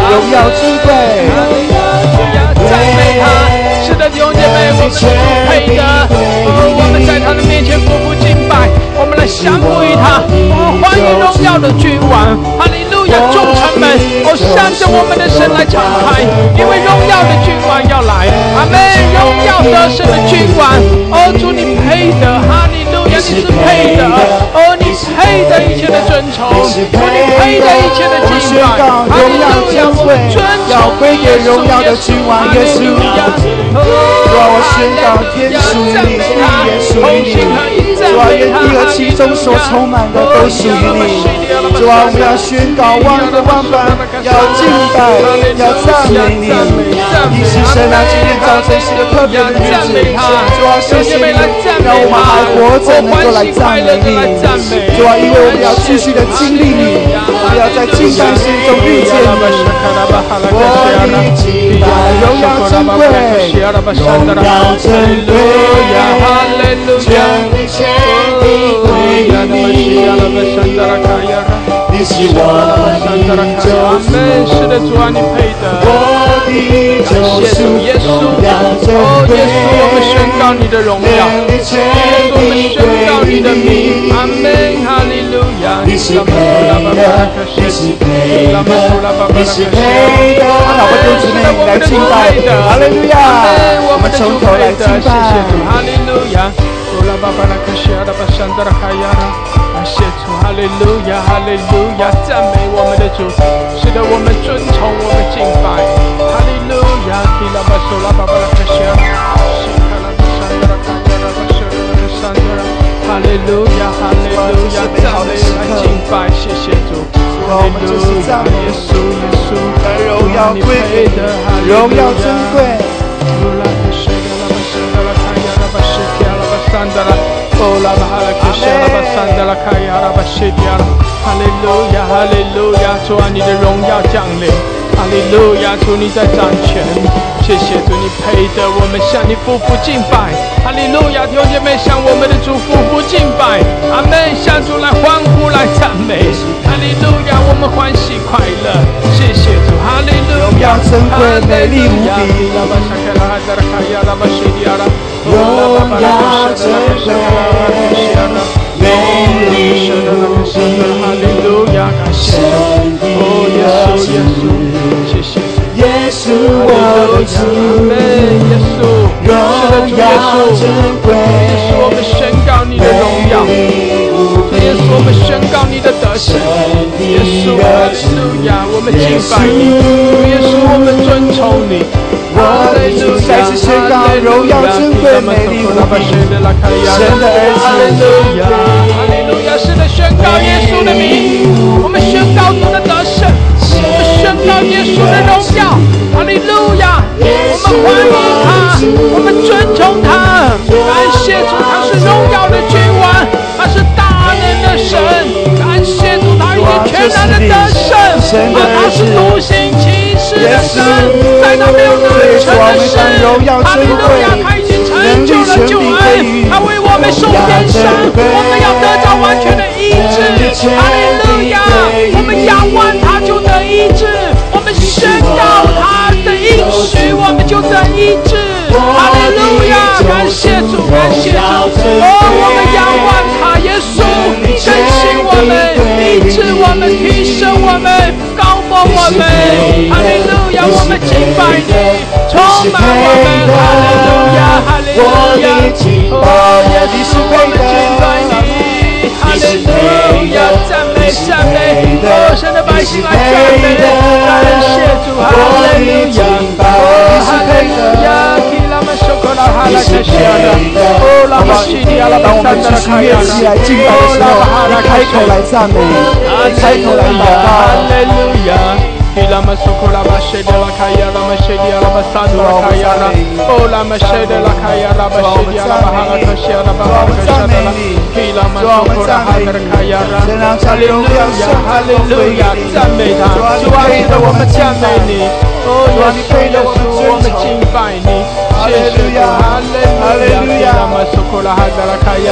荣耀尊贵，赞美他。的，弟兄姐妹，我们是配的。我们在他的面前匍匐敬拜，我们来降服于他。我们欢迎荣耀的君王，哈利路亚！众臣们，哦，向着我们的神来敞开，因为荣耀的君王要来。阿门！荣耀得胜的君王，哦，主你配得，哈利路，是配的，哦，你配的一切的尊崇，主你配的一切的敬拜，哈利路亚，我们尊崇要归给荣耀的君王耶稣。主啊，我宣告天属于你，地也属于你。主啊，愿地和其中所充满的都属于你。主啊，我们要宣告万个万般，要敬拜，要赞美你。你是神啊，今天早晨是个特别的日子。谢谢你，让我们还活着能够来赞美你。主啊，因为我们要继续的经历你，我们要在敬拜心中遇见你。我的敬拜荣耀珍贵。荣耀珍贵，将一切归你。你是我的救主，是的主啊，你配的。我的救主，耶稣，哦，耶稣，我们宣告你的荣耀，我们宣告你的名，阿门，哈利路亚。你是配的，你是配的，你是配的。好，我们姊妹来敬拜，哈利路亚，我们从头来敬拜，哈利路亚。谢主，哈利路亚，哈利路亚，赞美我们的主，使得我们尊崇，我们敬拜，哈利路亚，提拉巴苏拉巴巴拉克西亚，西卡拉巴山德拉卡亚拉巴舍拉巴山德拉，哈利路亚，哈利路亚，赞美来敬拜，谢谢主，哈利路亚，耶稣耶稣，荣耀归给你，荣耀尊贵，哈利路亚，哈利路亚，主啊，你的荣耀降临，哈利路亚，主你在掌权，谢谢主你配得我们向你夫妇敬拜，哈利路亚，弟兄姐妹向我们的主夫妇敬拜，阿门，向主来欢呼来赞美，哈利路亚，我们欢喜快乐，谢谢主，哈利路亚，珍贵美丽无比，荣耀尊贵，美丽无比，神的儿子，耶稣。我的主，荣耀的荣耀，耶稣我们宣告你的德行，耶稣哈利路亚，我们敬拜你，耶稣我们尊崇你。我的主再次宣告荣耀尊贵美丽无比，神的儿子，哈利路亚，哈利路亚，是的宣告耶稣的名，我们宣告主的得胜，我们宣告耶稣的荣耀，哈利路亚，我们欢迎他，我们尊重他，感谢主他是荣耀的君王，他是大能的神，感谢主他已经全然的得胜，他是独行其。是的神，在那没有能力成的事，哈利路亚，他已经成就了救恩，他为我们受鞭伤，我们要得到完全的医治，哈利路亚，我们仰望他就得医治，我们宣告他的应许，我们就得医治，哈利路亚，感谢主，感谢主，哦，我们仰望他，耶稣更新我们，医治我们，提升我们。我们哈利路亚，我们敬拜你，充满我们哈利路亚，哈利路亚，哦，耶稣，我们敬拜你，哈利路亚，赞美赞美，哦，神的百姓来赞美，感谢主。哈利路亚，迪亚拉巴萨达拉卡亚拉，哦拉巴哈拉开口来赞美，开口来祷告，哈利路亚。Ila masoko la mashede la kaya la mashede la basando la kaya la Oh la mashede la kaya la mashede la bahala kashia la bahala kashia la Ila masoko la hadar kaya la Hallelujah Hallelujah 赞美他，主啊，是的，我们赞美你，哦，耶稣，耶稣，我们敬拜你，谢谢主，哈利路亚，哈达拉卡亚，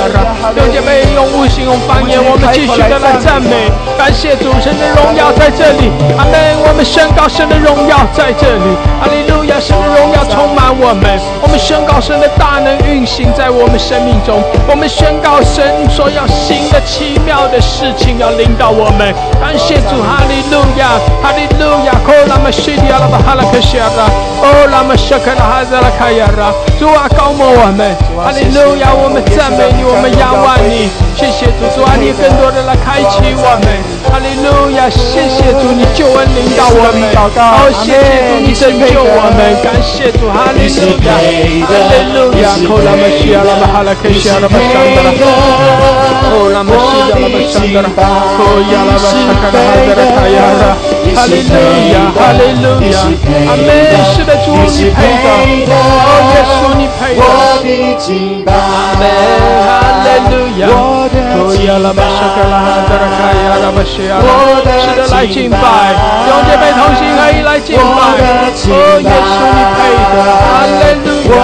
弟兄姐妹用悟性用方言，我们继续的来赞美，感谢主，神的荣耀在这里，阿门。我们宣告神的荣耀在这里，哈利路亚！神的荣耀充满我们。我们宣告神的大能运行在我们生命中。我们宣告神所要行的奇妙的事情要领导我们。感谢主，哈利路亚，哈利路亚！哦，拉玛西迪亚拉巴哈拉克西亚拉，哦，拉玛沙克拉哈扎拉卡亚，主啊，高摩我们，哈利路亚！我们赞美你，我们仰望你。谢谢主，主啊，你更多的来开启我们，哈利路亚！谢谢主，你救恩领导。我们好谢谢主，你拯救我们，感谢主，哈利路亚，哈利路亚，哦，拉玛西亚拉巴哈拉克西亚拉巴桑德拉，哦，拉玛西亚拉巴桑德拉，哦，亚拉巴沙卡拉哈德拉卡亚拉，哈利路亚，哈利路亚，阿门，是的主，你配的，哦，耶稣你配的，阿门，哈利路亚，哦，亚拉巴沙卡拉哈德拉卡亚拉巴西亚，是的来敬拜，用。姐妹同心合一来敬拜，哦，耶稣你配的，哈利路亚！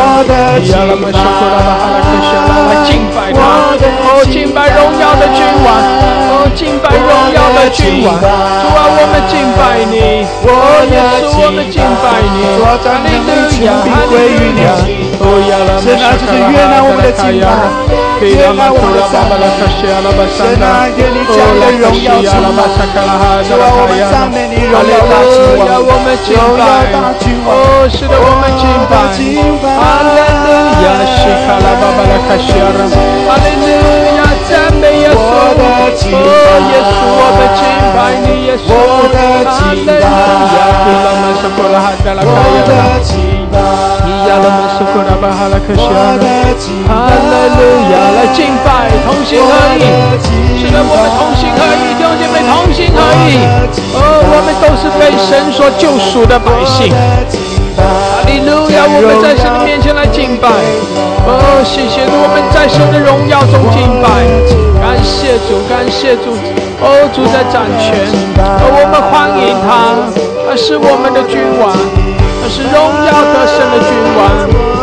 亚拉玛苏库拉巴哈拉克西拉来敬拜他，哦，敬拜荣耀的君王，哦，敬拜荣耀的君王，主啊，我们敬拜你，哦，耶稣我们敬拜你，哈利路亚，哈利路亚。神啊，就是悦纳我们的敬拜，悦纳我们的赞美。神啊，愿你将你的荣耀充满。主啊，我们赞美你，荣耀大君王，荣耀大君王。哦，是的，我们敬拜。哈利路亚，西卡拉巴巴拉卡西亚拉，哈利路亚，赞美耶稣。哦，耶稣，我们敬拜你，耶稣。哈利路亚，基拉玛苏库拉哈达拉卡亚拉。亚拉玛苏库拉巴哈拉克西拉，哈利路亚，来敬拜，同心合意，是的，我们同心合意，弟兄姐妹同心合意，哦，我们都是被神所救赎的百姓，哈利路亚，我们在神的面前来敬拜，哦，谢谢主，我们在神的荣耀中敬拜，感谢主，感谢主，哦，主在掌权，哦，我们欢迎他，他是我们的君王。他是荣耀得胜的君王，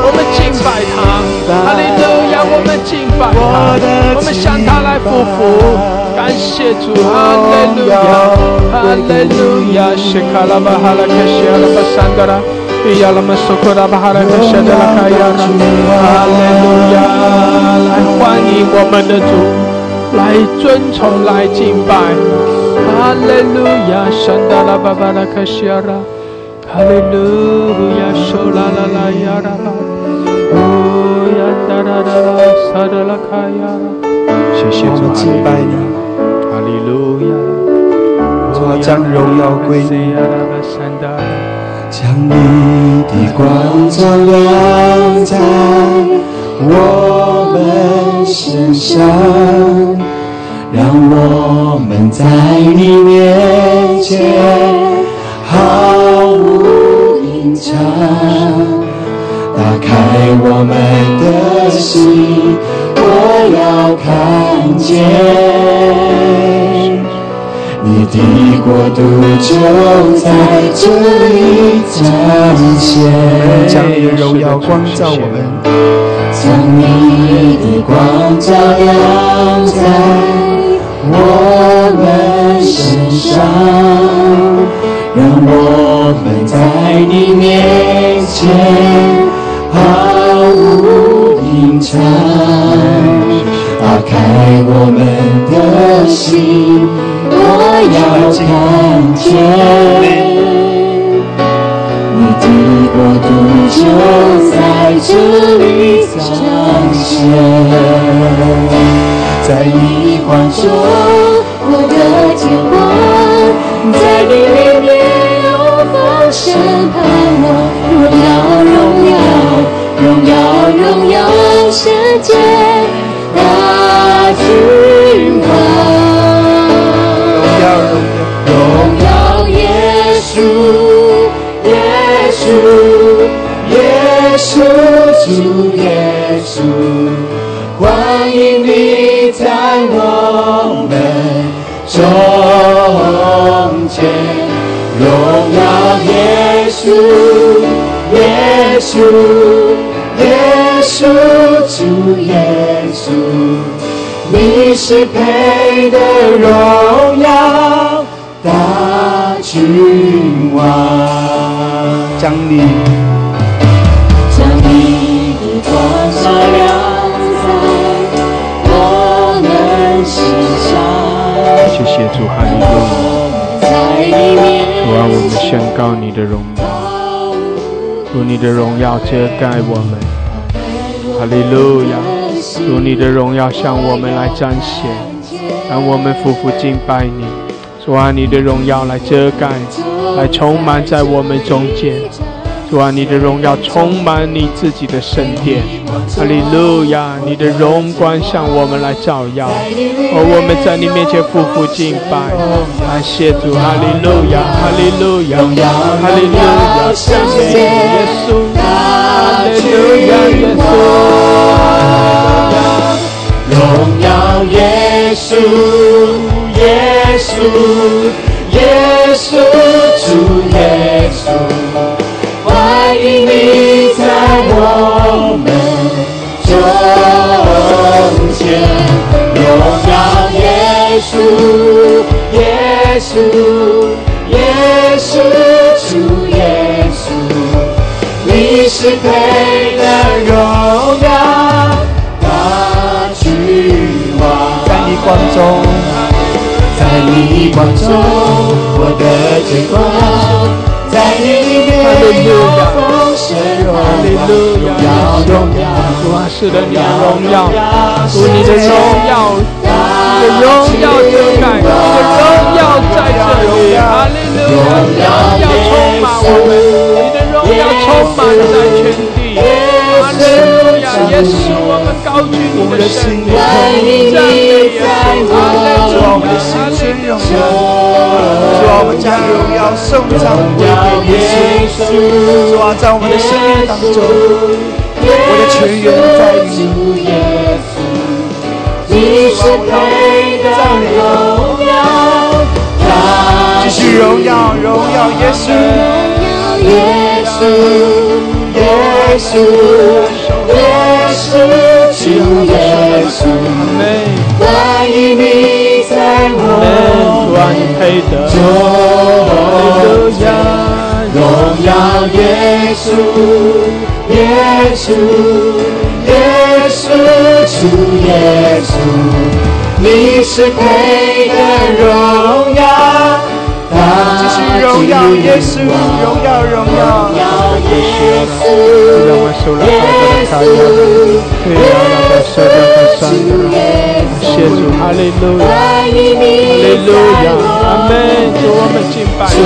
我们敬拜他，哈利路亚，我们敬拜他，我们向他来匍匐，感谢主，哈利路亚，哈利路亚，谢卡拉巴哈拉克西阿拉巴桑德拉，伊亚拉玛苏库拉巴哈拉克西德拉卡亚拉，哈利路亚，来欢迎我们的主，来尊崇，来敬拜，哈利路亚，圣达拉巴巴拉克西阿拉。哈利路亚，苏拉拉拉亚拉巴，乌呀达达达拉萨达拉卡亚拉，谢谢主敬拜你，哈利路亚，我将荣耀归你，将你的光照亮在我们身上，让我们在你面前。毫无隐藏，打开我们的心，我要看见你的国度就在这里彰显。将你的荣耀光照我们，将你的光照亮在我们身上。让我们在你面前毫无隐藏，打开我们的心，我要看见你的国度就在这里彰显，在你怀中，我的天光，在你里面有丰盛盼望，荣耀荣耀荣耀荣耀世界。欢迎你在我们中间，荣耀耶稣，耶稣，耶稣，主耶稣，你是配得荣耀大君王，将你将你的光照亮宣告你的荣耀，用你的荣耀遮盖我们，哈利路亚！用你的荣耀向我们来彰显，让我们夫妇敬拜你。主啊，你的荣耀来遮盖，来充满在我们中间。主啊，你的荣耀充满你自己的圣殿，哈利路亚！你的荣光向我们来照耀，而我们在你面前夫妇敬拜，感谢主，哈利路亚，哈利路亚，哈利路亚，赞美耶稣，哈利路亚，耶稣，荣耀耶稣，耶稣，耶稣，主耶稣，欢迎你在我们中间。荣耀耶稣，耶稣，耶稣，主耶稣，你是配的荣耀大君王。在你光中，在你光中，我的追光，荣耀，荣耀，主啊，是的，你的荣耀，主你的荣耀，你的荣耀遮盖，你的荣耀在这里，哈利路亚，荣耀充满我们，你的荣耀充满在全地，哈利路亚，耶稣，我们高举你的圣名，赞美耶稣，主，我们的心尊荣耀，主，我们将荣耀颂赞归给耶稣，主啊，在我们的生命当中，我的全员在你。你是配的荣耀，继续荣耀，荣耀耶稣，耶稣，耶稣，耶稣，主耶稣，欢迎你在我们中间，荣耀耶稣，耶稣，耶稣，主耶稣，你是配的荣耀。继续荣耀耶稣，荣耀荣耀，耶稣，让我手来拍的卡呀，对呀，让我手来拍上的，谢主，哈利路亚，哈利路亚，阿门，主我们敬拜你，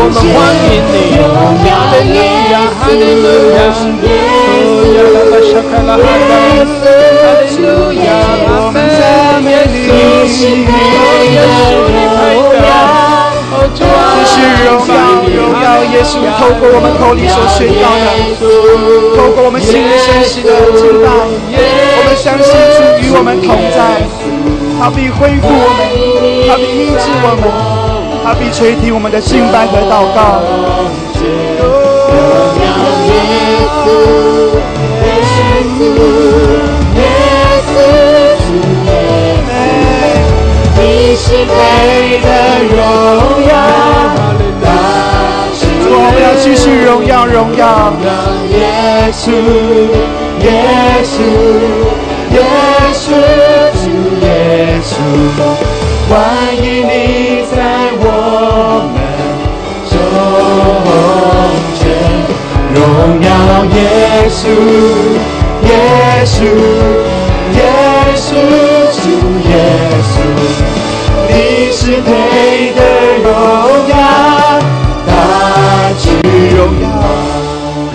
我们欢迎你，哈利路亚，哈利路亚，哦呀啦啦沙卡拉哈达，哈利路亚，阿门，耶稣，哦耶稣你配的。继续荣耀荣耀耶稣，透过我们口里所宣告的，透过我们心里深信的敬拜，我们相信主与我们同在，他必恢复我们，他必医治我们，他必垂听我们的敬拜和祷告。你是配的荣耀，主，我们要继续荣耀荣耀耶稣，耶稣，耶稣，主耶稣，欢迎你在我们中间，荣耀耶稣，耶稣，耶稣，主耶稣。你是配得荣耀，大君荣耀，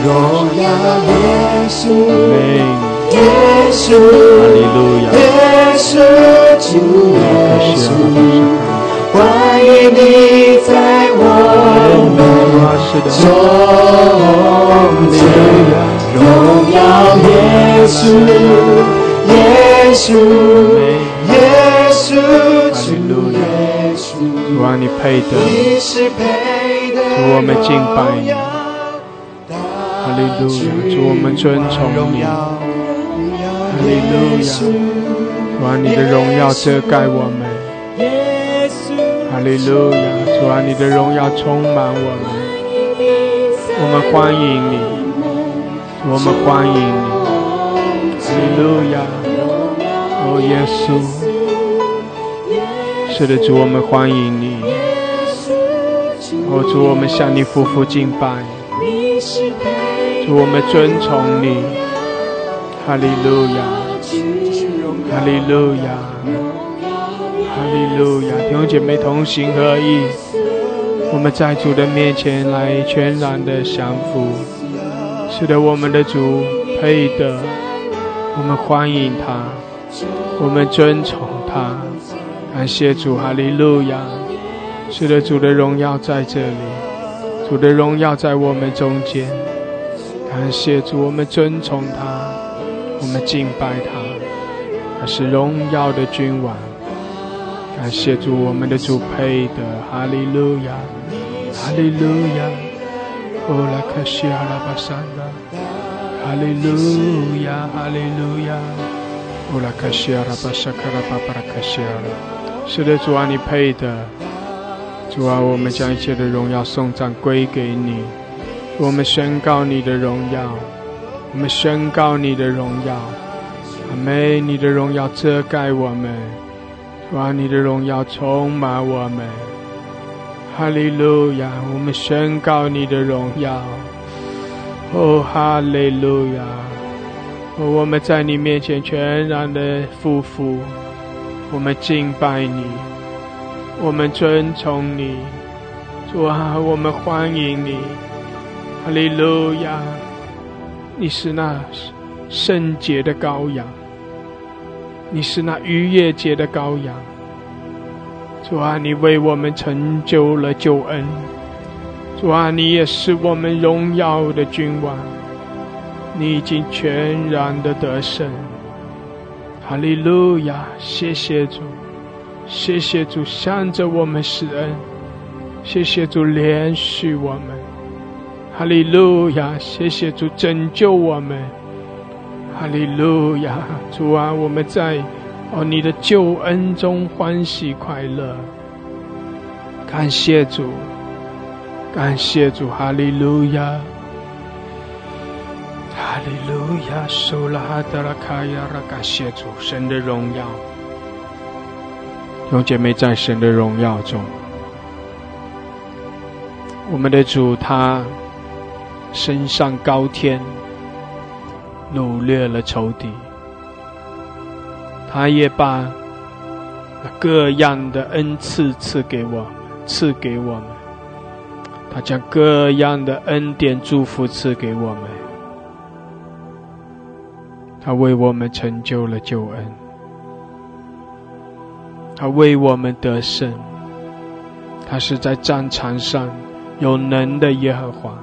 荣耀耶稣，耶稣，耶稣，主耶稣，欢迎你在我们中间，荣耀耶稣，耶稣，耶稣，耶稣，主啊，你配得，主我们敬拜你，哈利路亚，主我们尊崇你，哈利路亚，主啊，你的荣耀遮盖我们，哈利路亚，主啊，你的荣耀充满我们，我们欢迎你，我们欢迎你，哈利路亚，哦，耶稣。是的，主，我们欢迎你。哦，主，我们向你夫妇敬拜。主，我们尊崇你。哈利路亚，哈利路亚，哈利路亚。弟兄姐妹同心合意，我们在主的面前来全然的降服。是的，我们的主配得，我们欢迎他，我们尊崇他。感谢主，哈利路亚！是的，主的荣耀在这里，主的荣耀在我们中间。感谢主，我们尊崇他，我们敬拜他，他是荣耀的君王。感谢主，我们的主配的，哈利路亚，哈利路亚，哦拉克西阿拉巴山拉，哈利路亚，哈利路亚，哦拉克西阿拉巴萨卡拉巴巴拉卡西阿拉是的，主啊，你配的。主啊，我们将一切的荣耀颂赞归给你。我们宣告你的荣耀，我们宣告你的荣耀。阿妹，你的荣耀遮盖我们。主啊，你的荣耀充满我们。哈利路亚！我们宣告你的荣耀。哦，哈利路亚！我们在你面前全然的匍匐。我们敬拜你，我们尊崇你，主啊，我们欢迎你，哈利路亚！你是那圣洁的羔羊，你是那逾越节的羔羊，主啊，你为我们成就了救恩，主啊，你也是我们荣耀的君王，你已经全然的得胜。哈利路亚！谢谢主，谢谢主向着我们施恩，谢谢主怜恤我们。哈利路亚！谢谢主拯救我们。哈利路亚！主啊，我们在哦你的救恩中欢喜快乐。感谢主，感谢主！哈利路亚。哈利路亚，苏拉哈德拉卡亚拉，感谢主神的荣耀。兄姐妹在神的荣耀中，我们的主他升上高天，掳掠了仇敌，他也把各样的恩赐赐给我，赐给我们，他将各样的恩典祝福赐给我们。他为我们成就了救恩，他为我们得胜，他是在战场上有能的耶和华，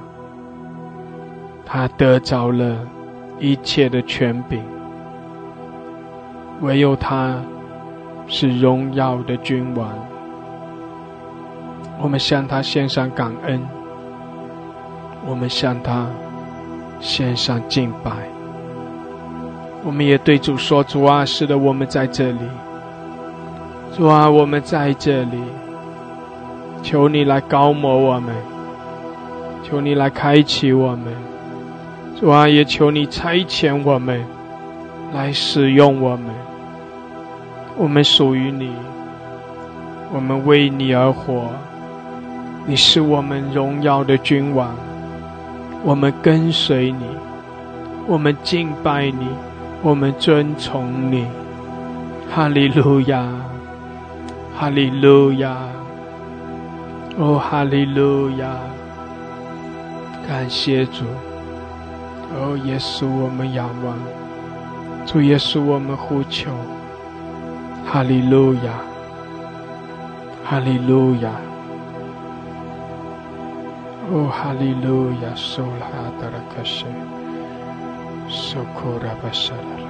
他得着了一切的权柄，唯有他是荣耀的君王。我们向他献上感恩，我们向他献上敬拜。我们也对主说：“主啊，是的，我们在这里。主啊，我们在这里。求你来高摩我们，求你来开启我们。主啊，也求你差遣我们，来使用我们。我们属于你，我们为你而活。你是我们荣耀的君王，我们跟随你，我们敬拜你。”我们尊崇你，哈利路亚，哈利路亚，哦，哈利路亚，感谢主，哦，耶稣，我们仰望，主耶稣，我们呼求，哈利路亚，哈利路亚，哦，哈利路亚，苏拉达拉克西。Sokora Bashala.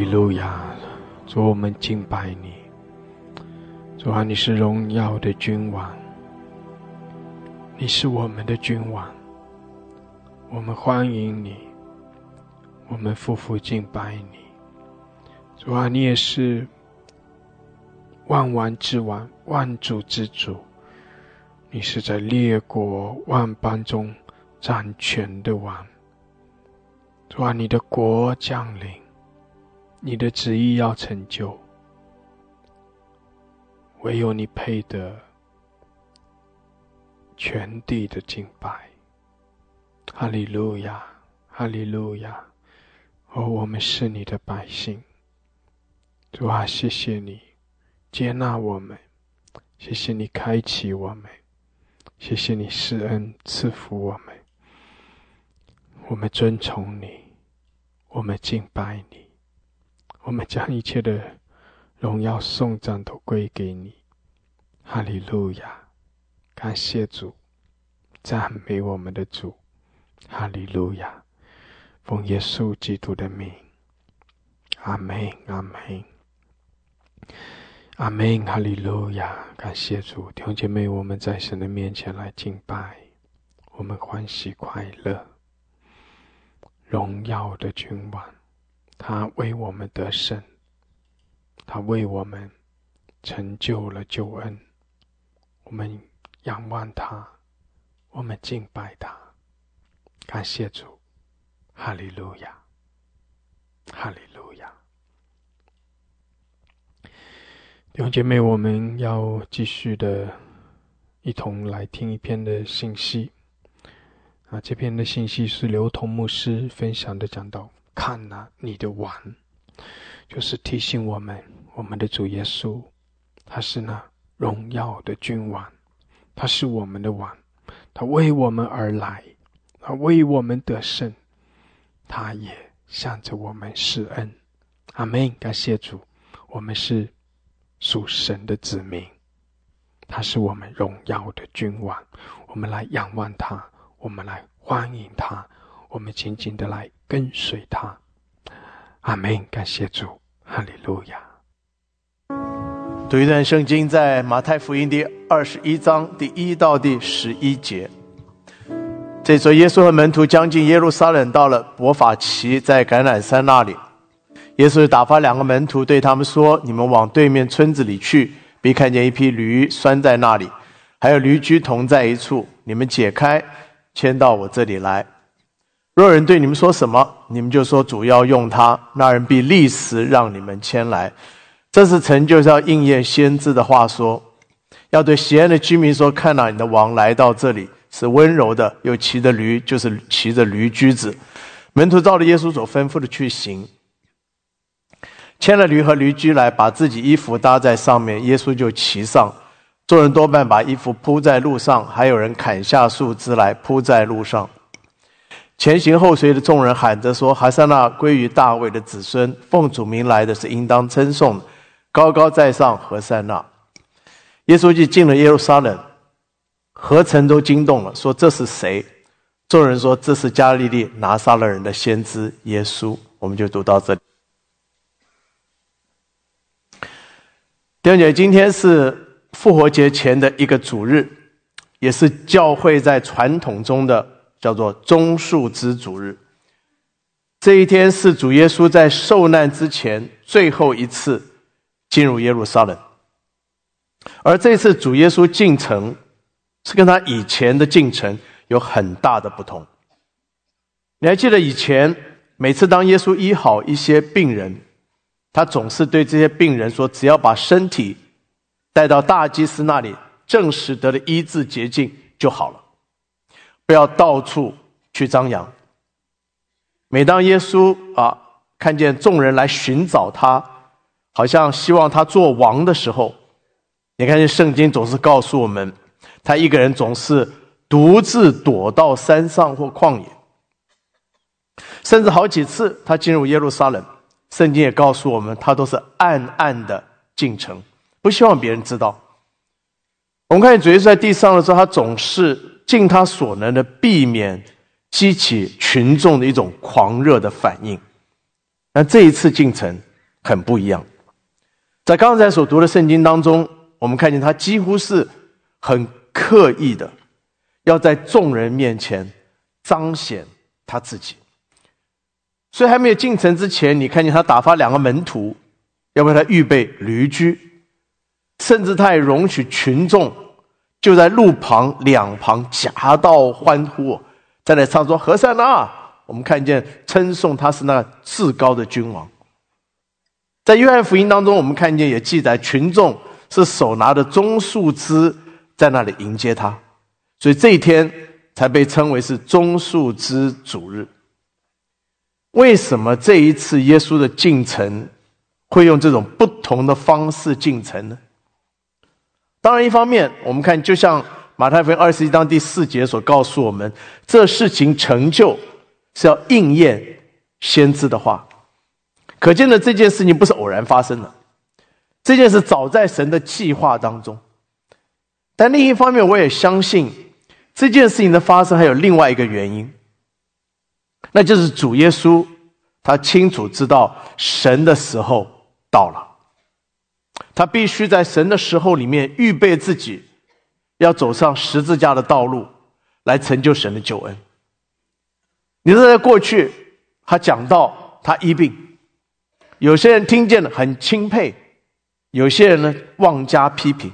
利路亚！主，我们敬拜你。主啊，你是荣耀的君王，你是我们的君王，我们欢迎你，我们夫妇敬拜你。主啊，你也是万王之王，万主之主，你是在列国万邦中掌权的王。主啊，你的国降临。你的旨意要成就，唯有你配得全地的敬拜。哈利路亚，哈利路亚！哦，我们是你的百姓，主啊，谢谢你接纳我们，谢谢你开启我们，谢谢你施恩赐福我们。我们尊崇你，我们敬拜你。我们将一切的荣耀颂赞都归给你，哈利路亚！感谢主，赞美我们的主，哈利路亚！奉耶稣基督的名，阿门，阿门，阿门，哈利路亚！感谢主，弟兄姐妹，我们在神的面前来敬拜，我们欢喜快乐，荣耀的君王。他为我们得胜，他为我们成就了救恩。我们仰望他，我们敬拜他，感谢主，哈利路亚，哈利路亚。弟兄姐妹，我们要继续的，一同来听一篇的信息。啊，这篇的信息是刘同牧师分享的讲道。看呐，你的王，就是提醒我们，我们的主耶稣，他是那荣耀的君王，他是我们的王，他为我们而来，他为我们得胜，他也向着我们施恩。阿门！感谢主，我们是属神的子民，他是我们荣耀的君王，我们来仰望他，我们来欢迎他。我们紧紧的来跟随他，阿门！感谢主，哈利路亚。读一段圣经，在马太福音第二十一章第一到第十一节。这时候，耶稣和门徒将近耶路撒冷，到了伯法奇，在橄榄山那里。耶稣打发两个门徒对他们说：“你们往对面村子里去，必看见一匹驴拴在那里，还有驴驹同在一处。你们解开，牵到我这里来。”若人对你们说什么，你们就说主要用他，那人必立时让你们牵来。这是成就是要应验先知的话说，要对西安的居民说：看到你的王来到这里，是温柔的，又骑着驴，就是骑着驴驹子。门徒照着耶稣所吩咐的去行，牵了驴和驴驹来，把自己衣服搭在上面，耶稣就骑上。众人多半把衣服铺在路上，还有人砍下树枝来铺在路上。前行后随的众人喊着说：“哈萨那归于大卫的子孙，奉主名来的是应当称颂的，高高在上何塞那。”耶稣就进了耶路撒冷，何城都惊动了，说：“这是谁？”众人说：“这是加利利拿撒勒人的先知耶稣。”我们就读到这里。弟兄姐，今天是复活节前的一个主日，也是教会在传统中的。叫做棕树之主日，这一天是主耶稣在受难之前最后一次进入耶路撒冷。而这次主耶稣进城，是跟他以前的进程有很大的不同。你还记得以前每次当耶稣医好一些病人，他总是对这些病人说：“只要把身体带到大祭司那里，证实得了医治捷径就好了，不要到处去张扬。”每当耶稣啊看见众人来寻找他，好像希望他做王的时候，你看见圣经总是告诉我们，他一个人总是独自躲到山上或旷野，甚至好几次他进入耶路撒冷，圣经也告诉我们，他都是暗暗的进城，不希望别人知道。我们看见主耶稣在地上的时候，他总是尽他所能的避免。激起群众的一种狂热的反应，那这一次进城很不一样。在刚才所读的圣经当中，我们看见他几乎是很刻意的，要在众人面前彰显他自己。所以还没有进城之前，你看见他打发两个门徒，要为他预备驴驹，甚至他也容许群众就在路旁两旁夹道欢呼。在那唱说和善呐，我们看见称颂他是那至高的君王。在约翰福音当中，我们看见也记载群众是手拿着棕树枝在那里迎接他，所以这一天才被称为是棕树枝主日。为什么这一次耶稣的进城会用这种不同的方式进城呢？当然，一方面我们看就像。马太福音二十一章第四节所告诉我们，这事情成就是要应验先知的话，可见的这件事情不是偶然发生的，这件事早在神的计划当中。但另一方面，我也相信这件事情的发生还有另外一个原因，那就是主耶稣他清楚知道神的时候到了，他必须在神的时候里面预备自己。要走上十字架的道路，来成就神的救恩。你说在过去，他讲到他医病，有些人听见了很钦佩，有些人呢妄加批评，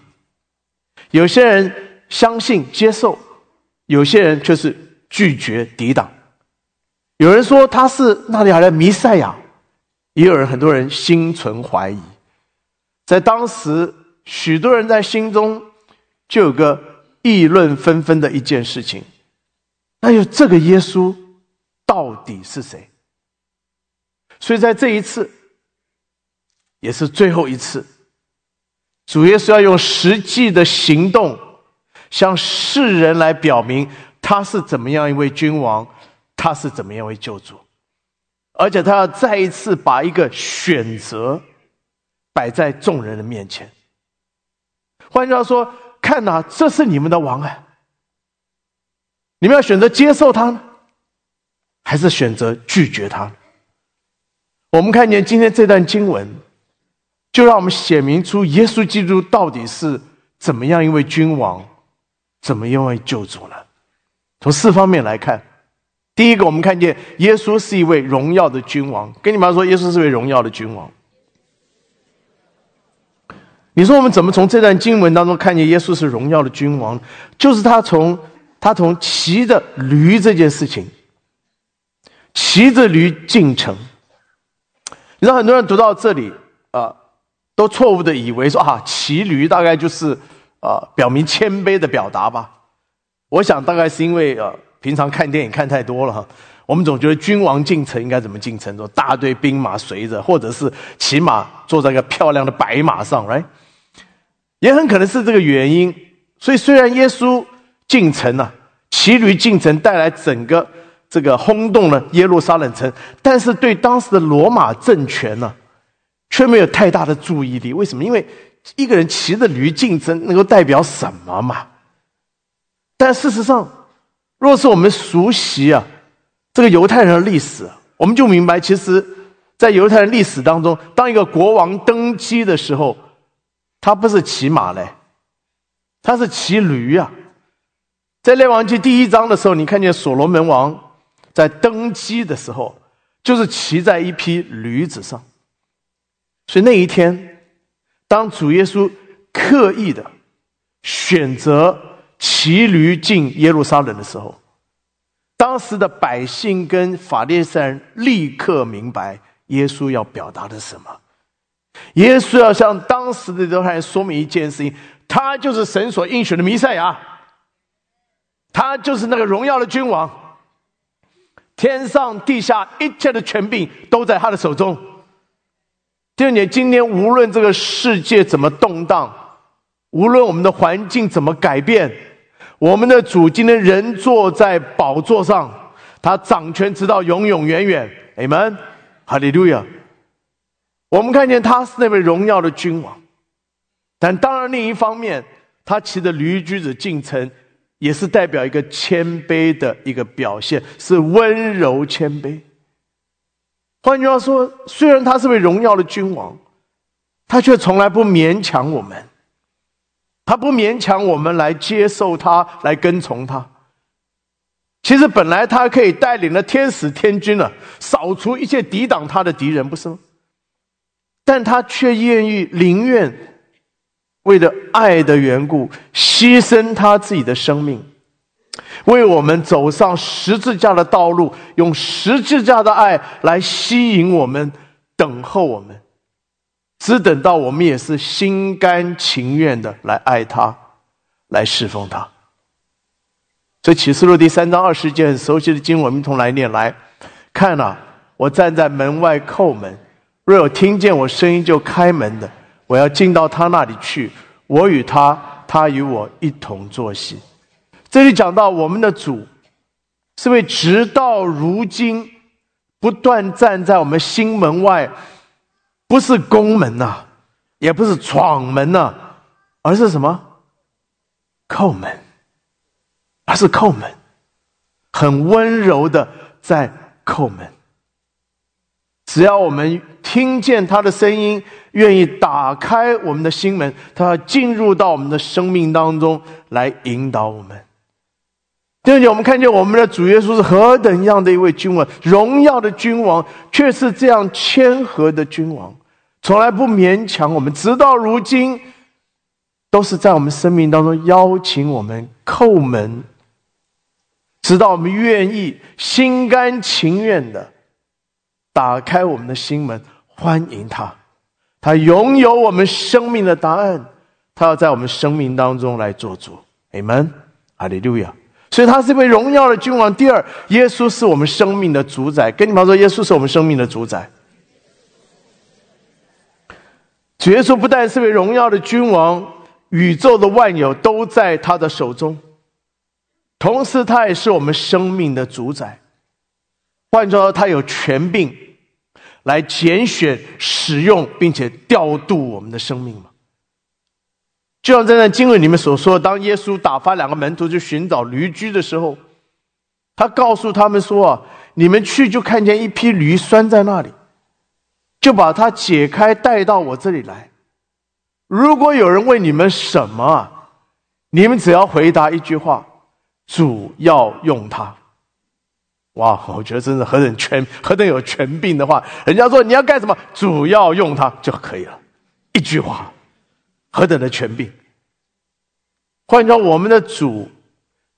有些人相信接受，有些人却是拒绝抵挡。有人说他是那里来的弥赛亚，也有人很多人心存怀疑。在当时，许多人在心中。就有个议论纷纷的一件事情，那就这个耶稣到底是谁？所以在这一次，也是最后一次，主耶稣要用实际的行动，向世人来表明他是怎么样一位君王，他是怎么样一位救主，而且他要再一次把一个选择摆在众人的面前。换句话说。看呐，这是你们的王啊！你们要选择接受他呢，还是选择拒绝他？我们看见今天这段经文，就让我们显明出耶稣基督到底是怎么样一位君王，怎么样一位救主呢？从四方面来看，第一个，我们看见耶稣是一位荣耀的君王。跟你们说，耶稣是位荣耀的君王。你说我们怎么从这段经文当中看见耶稣是荣耀的君王？就是他从他从骑着驴这件事情，骑着驴进城。你知道很多人读到这里啊，都错误的以为说啊，骑驴大概就是啊表明谦卑的表达吧。我想大概是因为呃平常看电影看太多了哈，我们总觉得君王进城应该怎么进城？说大队兵马随着，或者是骑马坐在一个漂亮的白马上，right？也很可能是这个原因，所以虽然耶稣进城了，骑驴进城带来整个这个轰动了耶路撒冷城，但是对当时的罗马政权呢，却没有太大的注意力。为什么？因为一个人骑着驴进城，能够代表什么嘛？但事实上，若是我们熟悉啊这个犹太人的历史，我们就明白，其实，在犹太人历史当中，当一个国王登基的时候。他不是骑马嘞，他是骑驴呀。在列王记第一章的时候，你看见所罗门王在登基的时候，就是骑在一匹驴子上。所以那一天，当主耶稣刻意的选择骑驴进耶路撒冷的时候，当时的百姓跟法利赛人立刻明白耶稣要表达的什么。耶稣要向当时的犹太人说明一件事情：他就是神所应许的弥赛亚，他就是那个荣耀的君王。天上地下一切的权柄都在他的手中。第二点，今天无论这个世界怎么动荡，无论我们的环境怎么改变，我们的主今天仍坐在宝座上，他掌权直到永永远远。阿门，哈利路亚。我们看见他是那位荣耀的君王，但当然另一方面，他骑着驴驹子进城。也是代表一个谦卑的一个表现，是温柔谦卑。换句话说，虽然他是位荣耀的君王，他却从来不勉强我们，他不勉强我们来接受他，来跟从他。其实本来他可以带领了天使天军了，扫除一切抵挡他的敌人，不是吗？但他却愿意宁愿。为了爱的缘故，牺牲他自己的生命，为我们走上十字架的道路，用十字架的爱来吸引我们，等候我们，只等到我们也是心甘情愿的来爱他，来侍奉他。所以启示录第三章二十节很熟悉的经文，我们一同来念：来看啊，我站在门外叩门，若有听见我声音就开门的。我要进到他那里去，我与他，他与我一同坐席。这里讲到我们的主，是为直到如今不断站在我们心门外，不是宫门呐，也不是闯门呐，而是什么？叩门，而是叩门，很温柔的在叩门。只要我们听见他的声音，愿意打开我们的心门，他进入到我们的生命当中来引导我们。第二点，我们看见我们的主耶稣是何等样的一位君王，荣耀的君王，却是这样谦和的君王，从来不勉强我们，直到如今，都是在我们生命当中邀请我们叩门，直到我们愿意心甘情愿的。打开我们的心门，欢迎他。他拥有我们生命的答案，他要在我们生命当中来做主。阿门，哈利路亚。所以，他是一位荣耀的君王。第二，耶稣是我们生命的主宰。跟你们说，耶稣是我们生命的主宰。耶稣不但是位荣耀的君王，宇宙的万有都在他的手中，同时，他也是我们生命的主宰。换说他有权柄。来拣选、使用，并且调度我们的生命吗？就像在那经文里面所说，当耶稣打发两个门徒去寻找驴驹的时候，他告诉他们说：“啊，你们去就看见一匹驴拴在那里，就把它解开带到我这里来。如果有人问你们什么，你们只要回答一句话：主要用它。”哇，我觉得真的何等权，何等有权柄的话，人家说你要干什么，主要用它就可以了，一句话，何等的权柄。换句话我们的主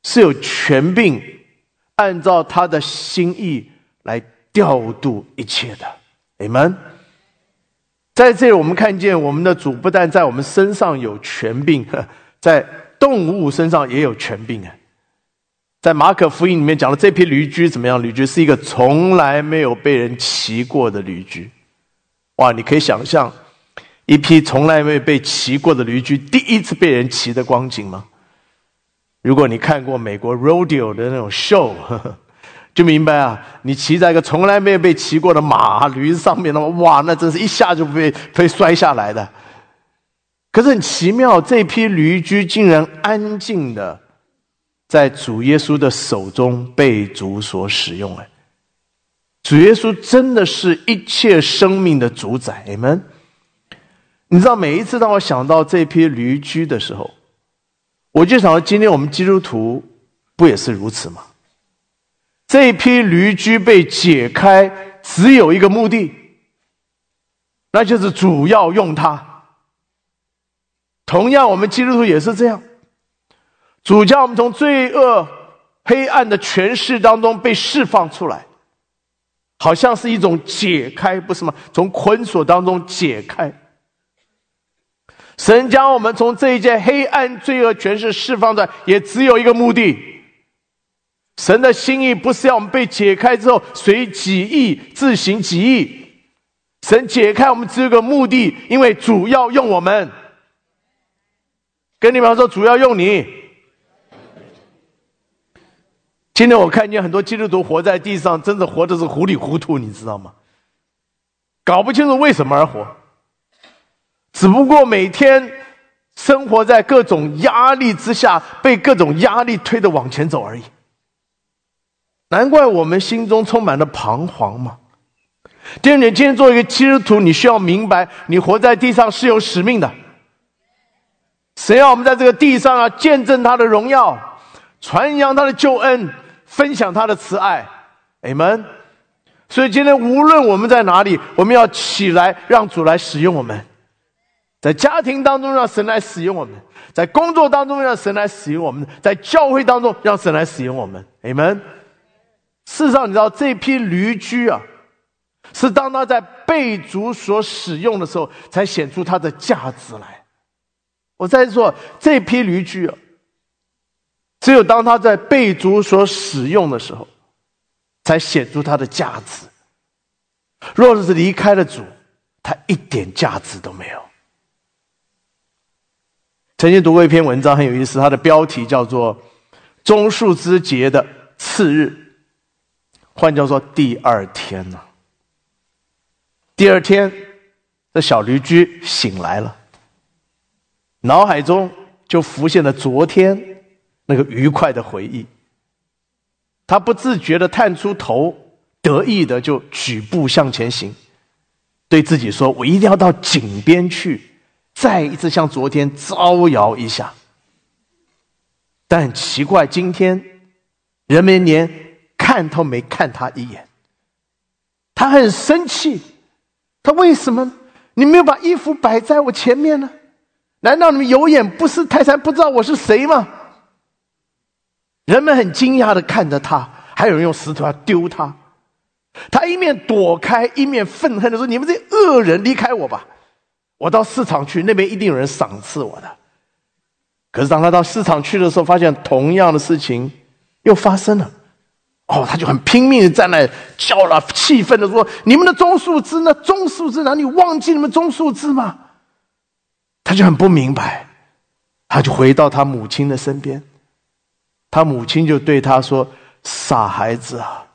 是有权柄，按照他的心意来调度一切的。你们在这里，我们看见我们的主不但在我们身上有权柄，在动物身上也有权柄啊。在马可福音里面讲的这批驴驹怎么样？驴驹是一个从来没有被人骑过的驴驹，哇！你可以想象一匹从来没有被骑过的驴驹第一次被人骑的光景吗？如果你看过美国 rodeo 的那种 show，就明白啊，你骑在一个从来没有被骑过的马驴上面的话，哇，那真是一下就被被摔下来的。可是很奇妙，这批驴驹竟然安静的。在主耶稣的手中被主所使用，了，主耶稣真的是一切生命的主宰，你们，你知道每一次当我想到这批驴驹的时候，我就想到今天我们基督徒不也是如此吗？这批驴驹被解开，只有一个目的，那就是主要用它。同样，我们基督徒也是这样。主将我们从罪恶、黑暗的权势当中被释放出来，好像是一种解开，不是吗？从捆锁当中解开。神将我们从这一件黑暗、罪恶权势释放出来，也只有一个目的。神的心意不是要我们被解开之后随己意自行己意。神解开我们只有个目的，因为主要用我们。跟你们说，主要用你。今天我看见很多基督徒活在地上，真的活的是糊里糊涂，你知道吗？搞不清楚为什么而活，只不过每天生活在各种压力之下，被各种压力推着往前走而已。难怪我们心中充满了彷徨嘛。第二点，今天做一个基督徒，你需要明白，你活在地上是有使命的。谁要我们在这个地上啊，见证他的荣耀，传扬他的救恩，分享他的慈爱，amen。所以今天无论我们在哪里，我们要起来，让主来使用我们。在家庭当中，让神来使用我们；在工作当中，让神来使用我们；在教会当中，让神来使用我们，amen。事实上，你知道这批驴驹啊。是当他在被主所使用的时候，才显出它的价值来。我再说，这批驴驹啊，只有当他在被主所使用的时候，才显出他的价值。若是离开了主，他一点价值都没有。曾经读过一篇文章，很有意思，它的标题叫做《棕树之节的次日》，换叫做第二天呢。第二天，这小驴驹醒来了，脑海中就浮现了昨天那个愉快的回忆。他不自觉的探出头，得意的就举步向前行，对自己说：“我一定要到井边去，再一次像昨天招摇一下。”但奇怪，今天人们连看都没看他一眼，他很生气。他为什么你没有把衣服摆在我前面呢？难道你们有眼不识泰山，不知道我是谁吗？人们很惊讶的看着他，还有人用石头要丢他。他一面躲开，一面愤恨的说：“你们这恶人，离开我吧！我到市场去，那边一定有人赏赐我的。”可是当他到市场去的时候，发现同样的事情又发生了。哦，他就很拼命的在那叫了，气愤的说：“你们的棕树枝呢？棕树枝呢？你忘记你们棕树枝吗？”他就很不明白，他就回到他母亲的身边，他母亲就对他说：“傻孩子啊，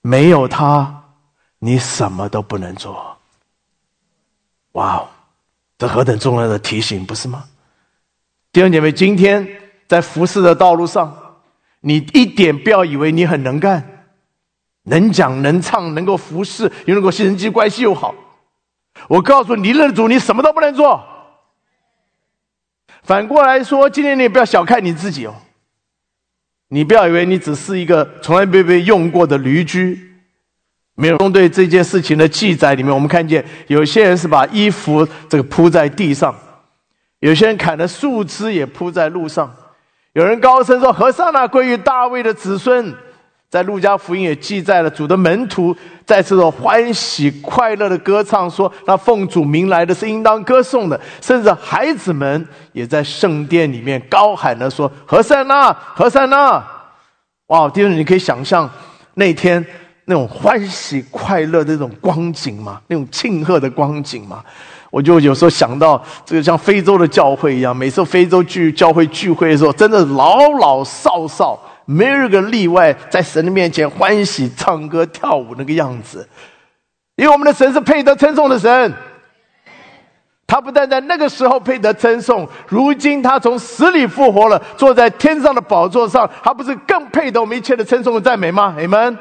没有他，你什么都不能做。”哇哦，这何等重要的提醒，不是吗？弟兄姐妹，今天在服侍的道路上。你一点不要以为你很能干，能讲能唱，能够服侍，又能够人际关系又好。我告诉你，认主，你什么都不能做。反过来说，今天你也不要小看你自己哦。你不要以为你只是一个从来没被用过的驴驹。没有对这件事情的记载里面，我们看见有些人是把衣服这个铺在地上，有些人砍的树枝也铺在路上。有人高声说：“和尚那归于大卫的子孙。”在路加福音也记载了主的门徒在这种欢喜快乐的歌唱，说：“那奉主名来的是应当歌颂的。”甚至孩子们也在圣殿里面高喊着说：“和尚那，和尚那！”哇！弟兄，你可以想象那天那种欢喜快乐的那种光景吗？那种庆贺的光景吗？我就有时候想到这个像非洲的教会一样，每次非洲聚教会聚会的时候，真的老老少少没有一个例外，在神的面前欢喜唱歌跳舞那个样子。因为我们的神是配得称颂的神，他不但在那个时候配得称颂，如今他从死里复活了，坐在天上的宝座上，他不是更配得我们一切的称颂和赞美吗？你们？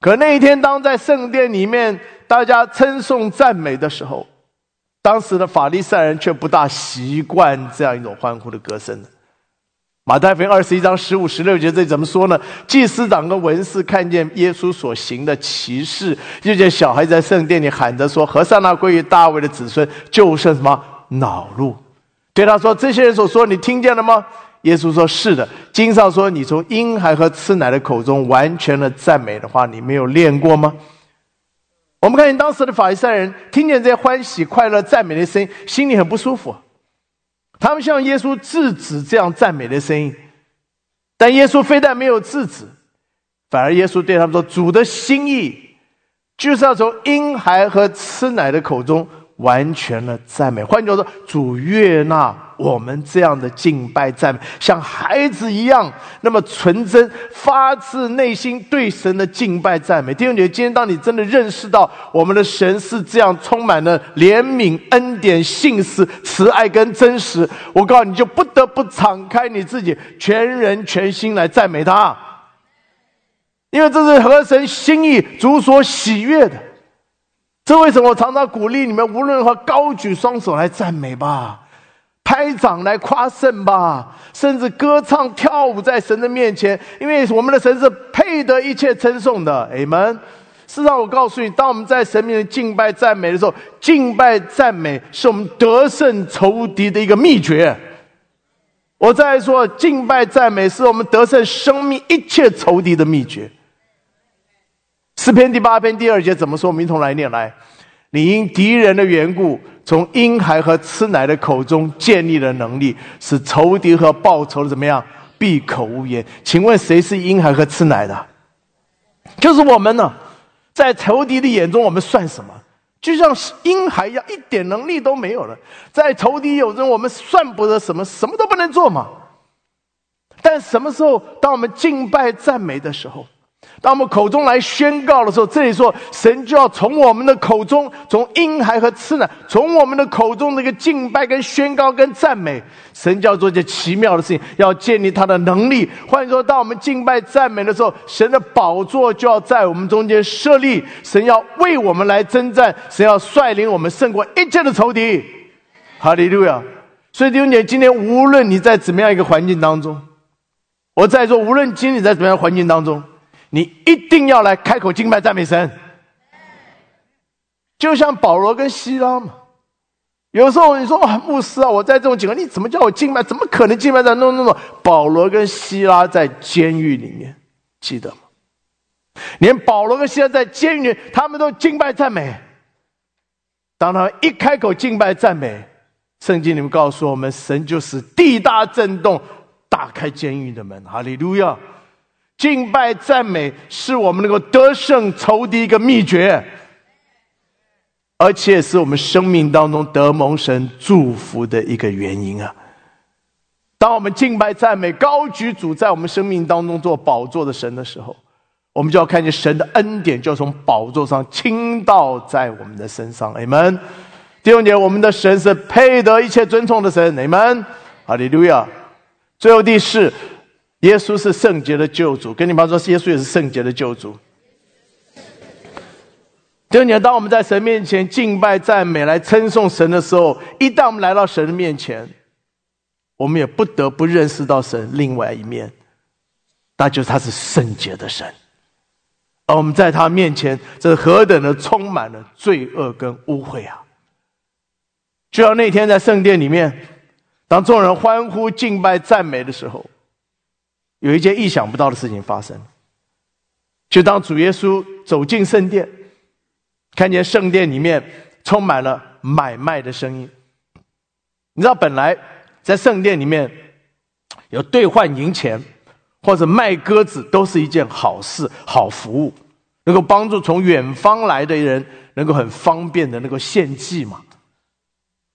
可那一天，当在圣殿里面大家称颂赞美的时候，当时的法利赛人却不大习惯这样一种欢呼的歌声。马太福音二十一章十五、十六节这怎么说呢？祭司长跟文士看见耶稣所行的奇事，就见小孩在圣殿里喊着说：“和尚那归于大卫的子孙，就剩什么恼怒，对他说：“这些人所说，你听见了吗？”耶稣说：“是的。”经上说：“你从婴孩和吃奶的口中完全的赞美的话，你没有练过吗？”我们看见当时的法利赛人听见这些欢喜、快乐、赞美的声音，心里很不舒服。他们向耶稣制止这样赞美的声音，但耶稣非但没有制止，反而耶稣对他们说：“主的心意就是要从婴孩和吃奶的口中。”完全的赞美，换句话说，主悦纳我们这样的敬拜赞美，像孩子一样，那么纯真，发自内心对神的敬拜赞美。弟兄姐妹，今天当你真的认识到我们的神是这样充满了怜悯、恩典、信实、慈爱跟真实，我告诉你，就不得不敞开你自己，全人全心来赞美他，因为这是合神心意、主所喜悦的。这为什么我常常鼓励你们，无论如何高举双手来赞美吧，拍掌来夸胜吧，甚至歌唱跳舞在神的面前，因为我们的神是配得一切称颂的。阿门。事实上，我告诉你，当我们在神面前敬拜赞美的时候，敬拜赞美是我们得胜仇敌的一个秘诀。我再说，敬拜赞美是我们得胜生命一切仇敌的秘诀。诗篇第八篇第二节怎么说？我们一同来念来。你因敌人的缘故，从婴孩和吃奶的口中建立了能力，使仇敌和报仇的怎么样闭口无言？请问谁是婴孩和吃奶的？就是我们呢。在仇敌的眼中，我们算什么？就像婴孩一样，一点能力都没有了。在仇敌眼中，我们算不得什么，什么都不能做嘛。但什么时候，当我们敬拜赞美的时候？当我们口中来宣告的时候，这里说神就要从我们的口中，从婴孩和吃奶，从我们的口中那个敬拜、跟宣告、跟赞美，神就要做件奇妙的事情，要建立他的能力。换说，当我们敬拜赞美的时候，神的宝座就要在我们中间设立，神要为我们来征战，神要率领我们胜过一切的仇敌。哈利路亚！所以弟兄姐妹，今天无论你在怎么样一个环境当中，我在说，无论今天你在怎么样环境当中。你一定要来开口敬拜赞美神，就像保罗跟希拉嘛。有时候你说啊，牧师啊，我在这种情况，你怎么叫我敬拜？怎么可能敬拜在那那种？保罗跟希拉在监狱里面，记得吗？连保罗跟希拉在监狱里，他们都敬拜赞美。当他一开口敬拜赞美，圣经里面告诉我们，神就是地大震动，打开监狱的门。哈利路亚。敬拜赞美是我们能够得胜仇敌一个秘诀，而且是我们生命当中得蒙神祝福的一个原因啊！当我们敬拜赞美高举主在我们生命当中做宝座的神的时候，我们就要看见神的恩典就从宝座上倾倒在我们的身上。阿门。第二点，我们的神是配得一切尊崇的神。你们。哈利路亚。最后第四。耶稣是圣洁的救主，跟你们说，耶稣也是圣洁的救主。就你当我们在神面前敬拜赞美、来称颂神的时候，一旦我们来到神的面前，我们也不得不认识到神另外一面，那就是他是圣洁的神，而我们在他面前，这何等的充满了罪恶跟污秽啊！就像那天在圣殿里面，当众人欢呼敬拜赞美的时候。有一件意想不到的事情发生，就当主耶稣走进圣殿，看见圣殿里面充满了买卖的声音。你知道，本来在圣殿里面有兑换银钱或者卖鸽子，都是一件好事、好服务，能够帮助从远方来的人能够很方便的能够献祭嘛。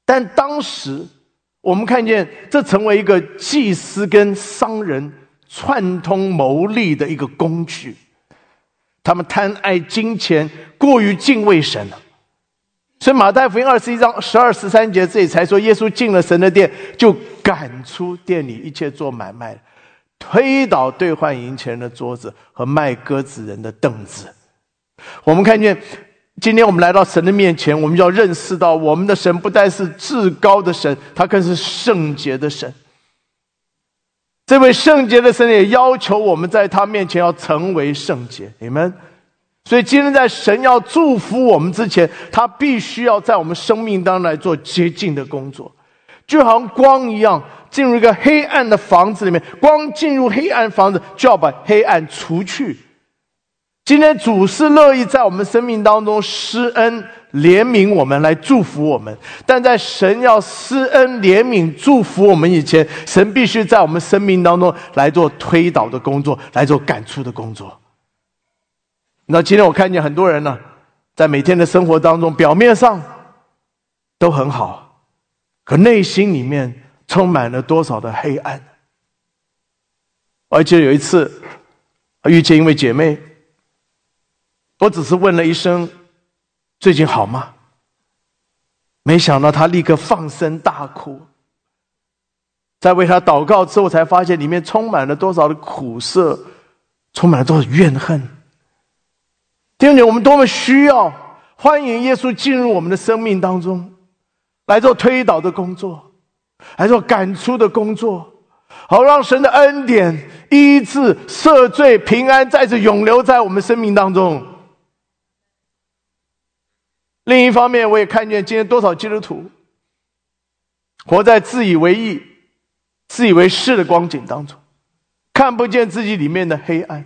但当时我们看见，这成为一个祭司跟商人。串通谋利的一个工具，他们贪爱金钱，过于敬畏神了。所以马太福音二十一章十二十三节这里才说，耶稣进了神的殿，就赶出店里一切做买卖推倒兑换银钱的桌子和卖鸽子人的凳子。我们看见，今天我们来到神的面前，我们要认识到，我们的神不但是至高的神，他更是圣洁的神。这位圣洁的神也要求我们在他面前要成为圣洁，你们。所以今天在神要祝福我们之前，他必须要在我们生命当中来做洁净的工作，就好像光一样，进入一个黑暗的房子里面，光进入黑暗房子就要把黑暗除去。今天主是乐意在我们生命当中施恩怜悯我们，来祝福我们。但在神要施恩怜悯祝福我们以前，神必须在我们生命当中来做推导的工作，来做感触的工作。那今天我看见很多人呢，在每天的生活当中，表面上都很好，可内心里面充满了多少的黑暗。我记得有一次遇见一位姐妹。我只是问了一声：“最近好吗？”没想到他立刻放声大哭。在为他祷告之后，才发现里面充满了多少的苦涩，充满了多少怨恨。弟兄姐我们多么需要欢迎耶稣进入我们的生命当中，来做推导的工作，来做感触的工作，好让神的恩典、医治、赦罪、平安再次永留在我们生命当中。另一方面，我也看见今天多少基督徒活在自以为意、自以为是的光景当中，看不见自己里面的黑暗。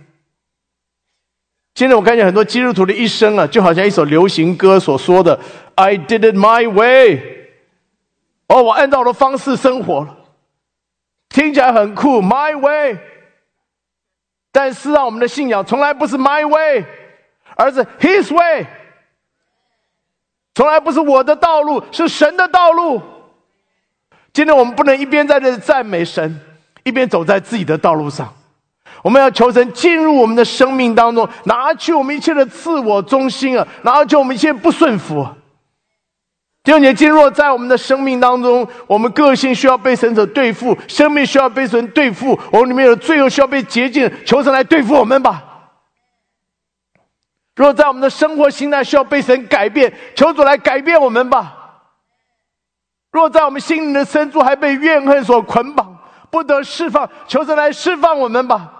今天我看见很多基督徒的一生啊，就好像一首流行歌所说的 “I did it my way”，哦，我按照我的方式生活了，听起来很酷，“my way”。但是啊，我们的信仰从来不是 “my way”，而是 “His way”。从来不是我的道路，是神的道路。今天我们不能一边在这赞美神，一边走在自己的道路上。我们要求神进入我们的生命当中，拿去我们一切的自我中心啊，拿去我们一切不顺服。第二年，进入在我们的生命当中，我们个性需要被神所对付，生命需要被神对付，我们里面有罪恶需要被洁净，求神来对付我们吧。若在我们的生活心态需要被神改变，求主来改变我们吧。若在我们心灵的深处还被怨恨所捆绑，不得释放，求神来释放我们吧。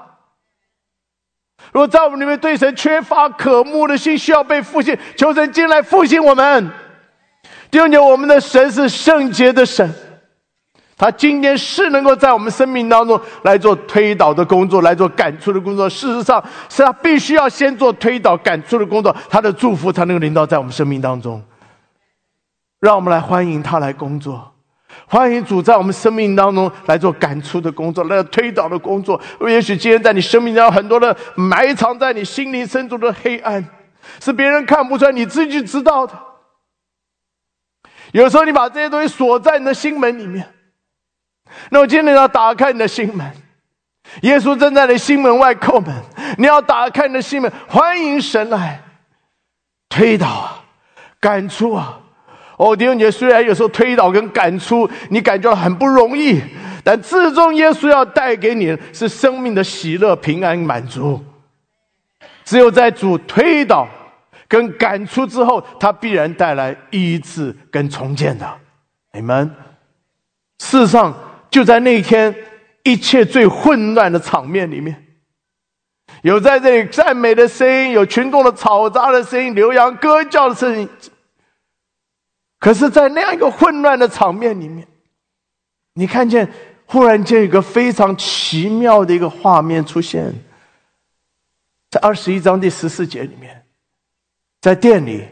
若在我们里面对神缺乏渴慕的心，需要被复兴，求神进来复兴我们。第二点，我们的神是圣洁的神。他今天是能够在我们生命当中来做推导的工作，来做感触的工作。事实上，是他必须要先做推导、感触的工作，他的祝福才能够临到在我们生命当中。让我们来欢迎他来工作，欢迎主在我们生命当中来做感触的工作，来做推导的工作。也许今天在你生命中很多的埋藏在你心灵深处的黑暗，是别人看不出来，你自己知道的。有时候你把这些东西锁在你的心门里面。那我今天要打开你的心门，耶稣正在你心门外叩门。你要打开你的心门，欢迎神来推倒啊，感触啊。哦，弟兄姐，虽然有时候推倒跟赶出，你感觉到很不容易，但最终耶稣要带给你是生命的喜乐、平安、满足。只有在主推倒跟赶出之后，他必然带来医治跟重建的。你们，世上。就在那一天，一切最混乱的场面里面，有在这里赞美的声音，有群众的嘈杂的声音，牛羊歌叫的声音。可是，在那样一个混乱的场面里面，你看见忽然间有个非常奇妙的一个画面出现，在二十一章第十四节里面，在店里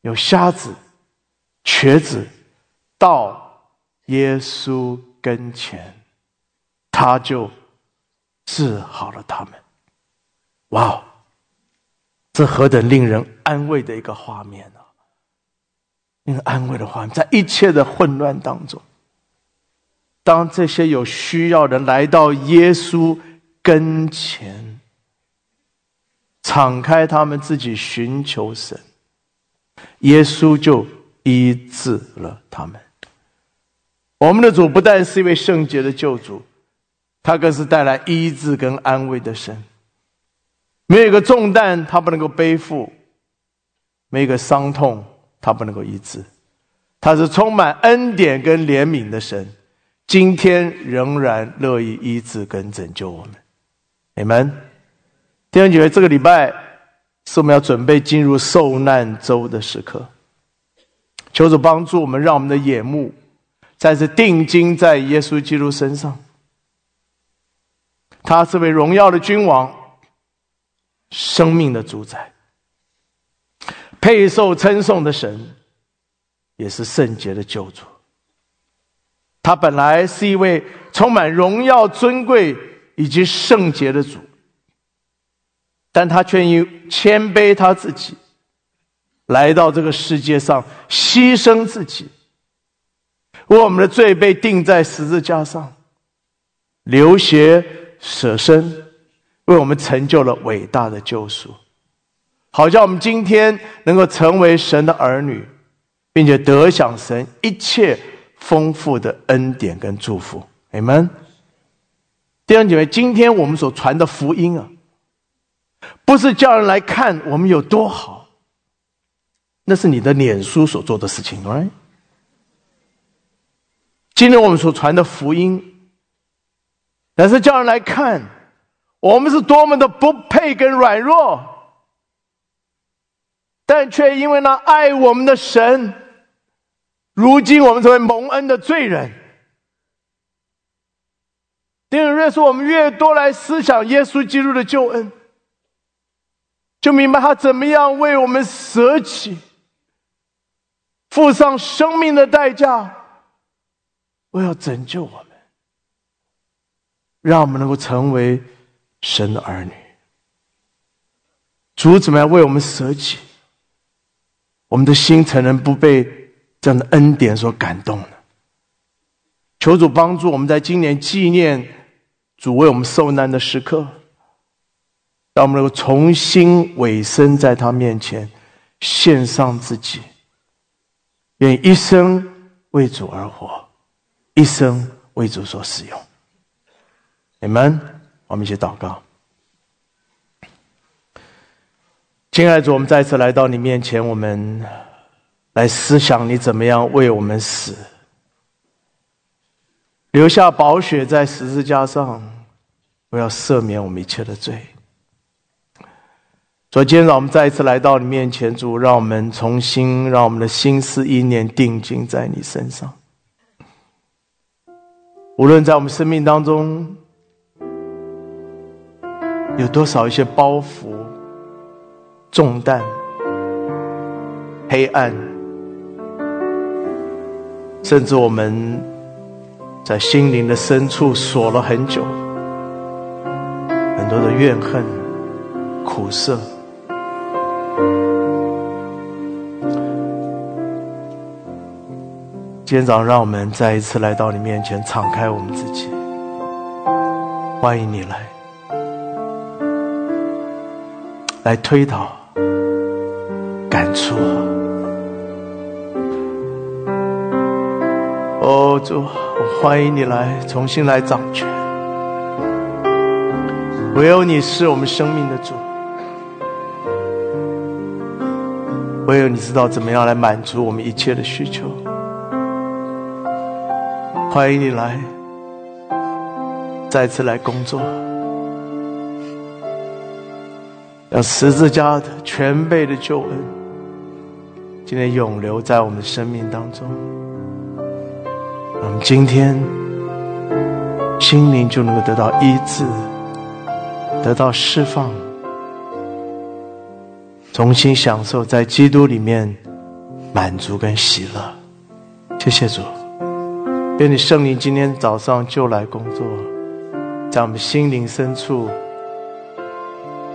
有瞎子、瘸子到耶稣。跟前，他就治好了他们。哇，这何等令人安慰的一个画面啊！令人安慰的画面，在一切的混乱当中，当这些有需要的来到耶稣跟前，敞开他们自己寻求神，耶稣就医治了他们。我们的主不但是一位圣洁的救主，他更是带来医治跟安慰的神。没有一个重担他不能够背负，没有一个伤痛他不能够医治。他是充满恩典跟怜悯的神，今天仍然乐意医治跟拯救我们。你们弟兄姐妹，这个礼拜是我们要准备进入受难周的时刻。求主帮助我们，让我们的眼目再次定睛在耶稣基督身上。他是位荣耀的君王，生命的主宰，配受称颂的神，也是圣洁的救主。他本来是一位充满荣耀、尊贵以及圣洁的主，但他却因谦卑他自己。来到这个世界上，牺牲自己，我们的罪被钉在十字架上，流血舍身，为我们成就了伟大的救赎，好叫我们今天能够成为神的儿女，并且得享神一切丰富的恩典跟祝福。你们弟兄姐妹，今天我们所传的福音啊，不是叫人来看我们有多好。那是你的脸书所做的事情，right？今天我们所传的福音，乃是叫人来看我们是多么的不配跟软弱，但却因为那爱我们的神，如今我们成为蒙恩的罪人。因为越是我们越多来思想耶稣基督的救恩，就明白他怎么样为我们舍己。付上生命的代价，我要拯救我们，让我们能够成为神的儿女。主怎么样为我们舍己？我们的心才能不被这样的恩典所感动呢？求主帮助我们在今年纪念主为我们受难的时刻，让我们能够重新委身在他面前，献上自己。愿一生为主而活，一生为主所使用。你们，我们一起祷告。亲爱的主，我们再次来到你面前，我们来思想你怎么样为我们死，留下宝血在十字架上，我要赦免我们一切的罪。所以今天，让我们再一次来到你面前，主，让我们重新让我们的心思意念定睛在你身上。无论在我们生命当中有多少一些包袱、重担、黑暗，甚至我们在心灵的深处锁了很久，很多的怨恨、苦涩。今天早上，让我们再一次来到你面前，敞开我们自己，欢迎你来，来推倒、感触。哦，主，我欢迎你来，重新来掌权。唯有你是我们生命的主，唯有你知道怎么样来满足我们一切的需求。欢迎你来，再次来工作，让十字架的全备的救恩，今天永留在我们的生命当中。我们今天心灵就能够得到医治，得到释放，重新享受在基督里面满足跟喜乐。谢谢主。愿你圣灵今天早上就来工作，在我们心灵深处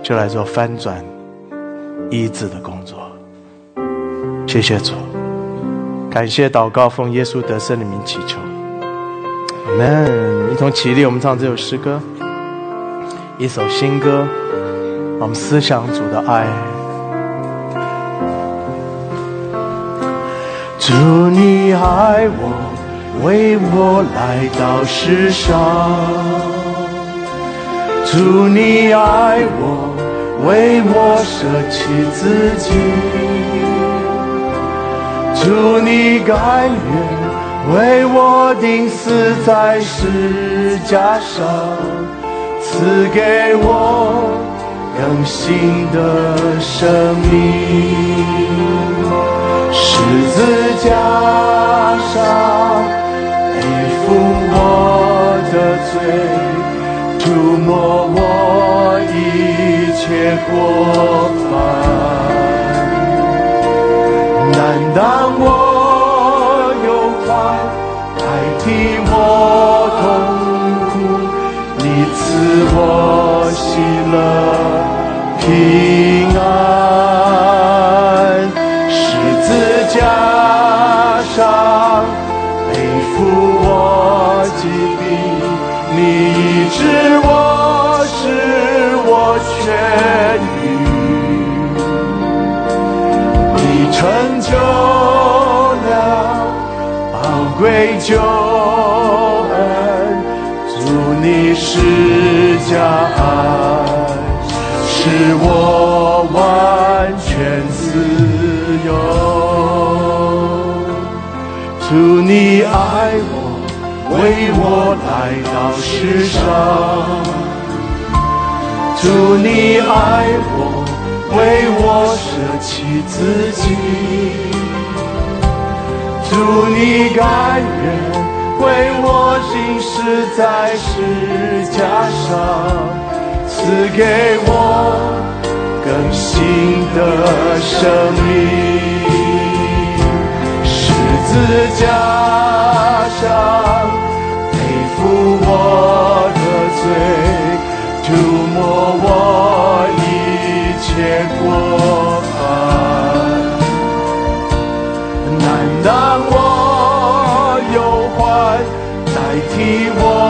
就来做翻转、医治的工作。谢谢主，感谢祷告，奉耶稣得胜的名祈求。我们。一同起立，我们唱这首诗歌，一首新歌，我们思想主的爱。祝你爱我。为我来到世上，祝你爱我，为我舍弃自己；祝你甘愿为我钉死在十字架上，赐给我更新的生命。十字架上。的罪，涂抹我一切过犯。难当我有快，代替我痛苦，你赐我喜乐。为救恩，祝你是加爱，使我完全自由。祝你爱我，为我来到世上。祝你爱我，为我舍弃自己。祝你甘愿为我钉死在十字架上，赐给我更新的生命。十字架上背负我的罪，涂抹我一切过犯。你我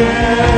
yeah.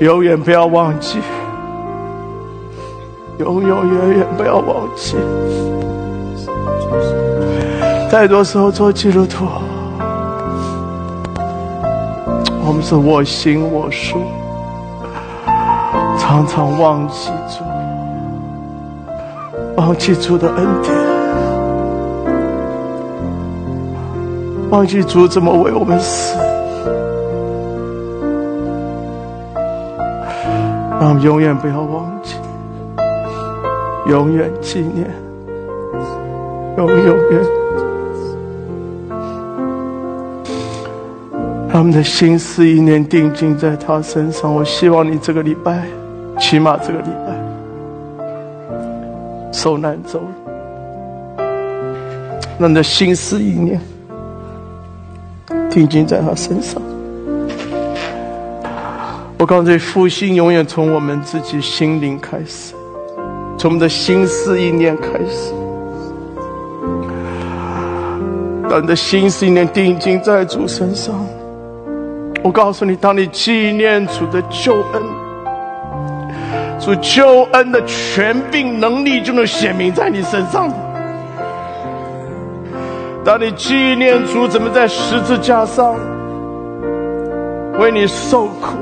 永远不要忘记，永永远远不要忘记。太多时候做基督徒，我们是我行我素，常常忘记主，忘记主的恩典，忘记主怎么为我们死。让我们永远不要忘记，永远纪念，永永远。他们的心思意念定睛在他身上。我希望你这个礼拜，起码这个礼拜，受难走，让你的心思意念定睛在他身上。我告诉你，复兴永远从我们自己心灵开始，从我们的心思意念开始。当你的心思意念定睛在主身上，我告诉你，当你纪念主的救恩，主救恩的权柄能力就能显明在你身上。当你纪念主怎么在十字架上为你受苦。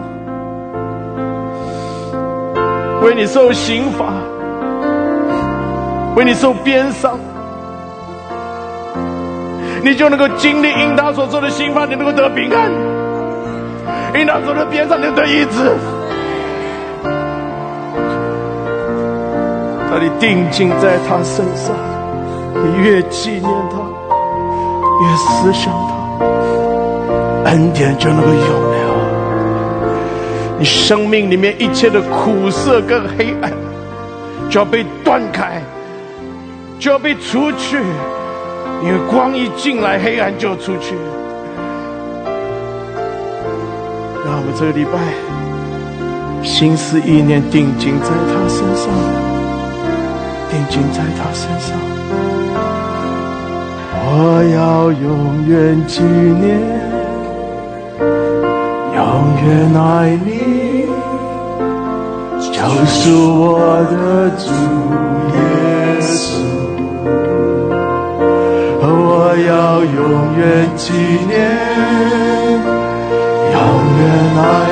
为你受刑罚，为你受鞭伤，你就能够经历因他所受的刑罚，你能够得平安；因他所受的鞭伤，你得医治。当你定睛在他身上，你越纪念他，越思想他，恩典就能够永。你生命里面一切的苦涩跟黑暗，就要被断开，就要被除去。因为光一进来，黑暗就出去。让我们这个礼拜心思意念定睛在他身上，定睛在他身上。我要永远纪念。永远爱你，救赎我的主耶稣。我要永远纪念，永远爱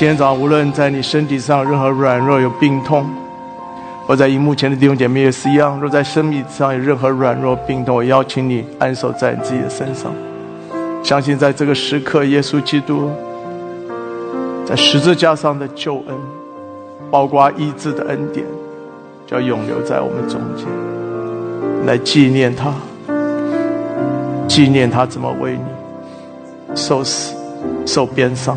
今天早上，无论在你身体上任何软弱、有病痛，或在荧幕前的弟兄姐妹也是一样。若在生命上有任何软弱、病痛，我邀请你安守在你自己的身上。相信在这个时刻，耶稣基督在十字架上的救恩，包括医治的恩典，就要永留在我们中间，来纪念他，纪念他怎么为你受死、受鞭伤。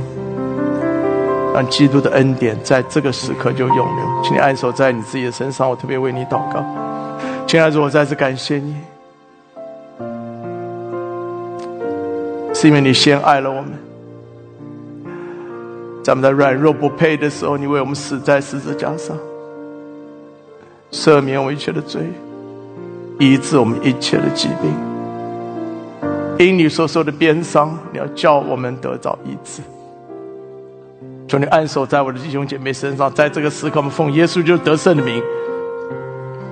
让基督的恩典在这个时刻就永留，请你安守在你自己的身上。我特别为你祷告，亲爱的，我再次感谢你，是因为你先爱了我们，在我们的软弱不配的时候，你为我们死在十字架上，赦免我一切的罪，医治我们一切的疾病。因你所受的鞭伤，你要叫我们得到医治。求你安守在我的弟兄姐妹身上，在这个时刻，我们奉耶稣就是得胜的名，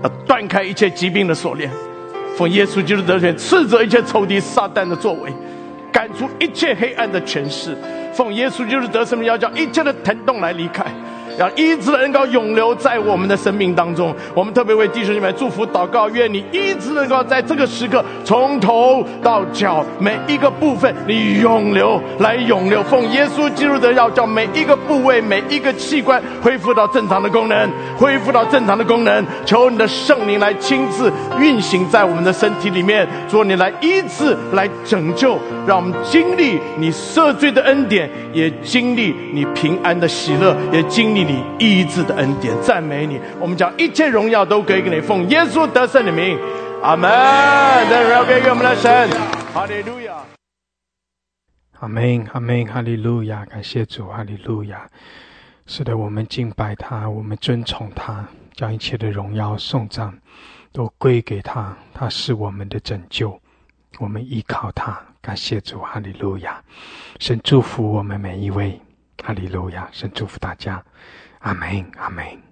要断开一切疾病的锁链；奉耶稣就是得胜，斥责一切仇敌撒旦的作为，赶出一切黑暗的权势；奉耶稣就是得胜，要叫一切的疼痛来离开。让医治的恩膏永留在我们的生命当中。我们特别为弟兄姐妹祝福祷告，愿你医治的恩膏在这个时刻从头到脚每一个部分，你永留来永留。奉耶稣基督的要叫每一个部位、每一个器官恢复到正常的功能，恢复到正常的功能。求你的圣灵来亲自运行在我们的身体里面，主。你来医治、来拯救，让我们经历你赦罪的恩典，也经历你平安的喜乐，也经历。你医治的恩典，赞美你。我们将一切荣耀都给给你，奉耶稣得胜的名，阿门。荣耀给我们的神，哈利路亚。阿门，阿门，哈利路亚。感谢主，哈利路亚。是的，我们敬拜他，我们尊崇他，将一切的荣耀颂赞都归给他。他是我们的拯救，我们依靠他。感谢主，哈利路亚。神祝福我们每一位。哈利路亚！神祝福大家，阿门，阿门。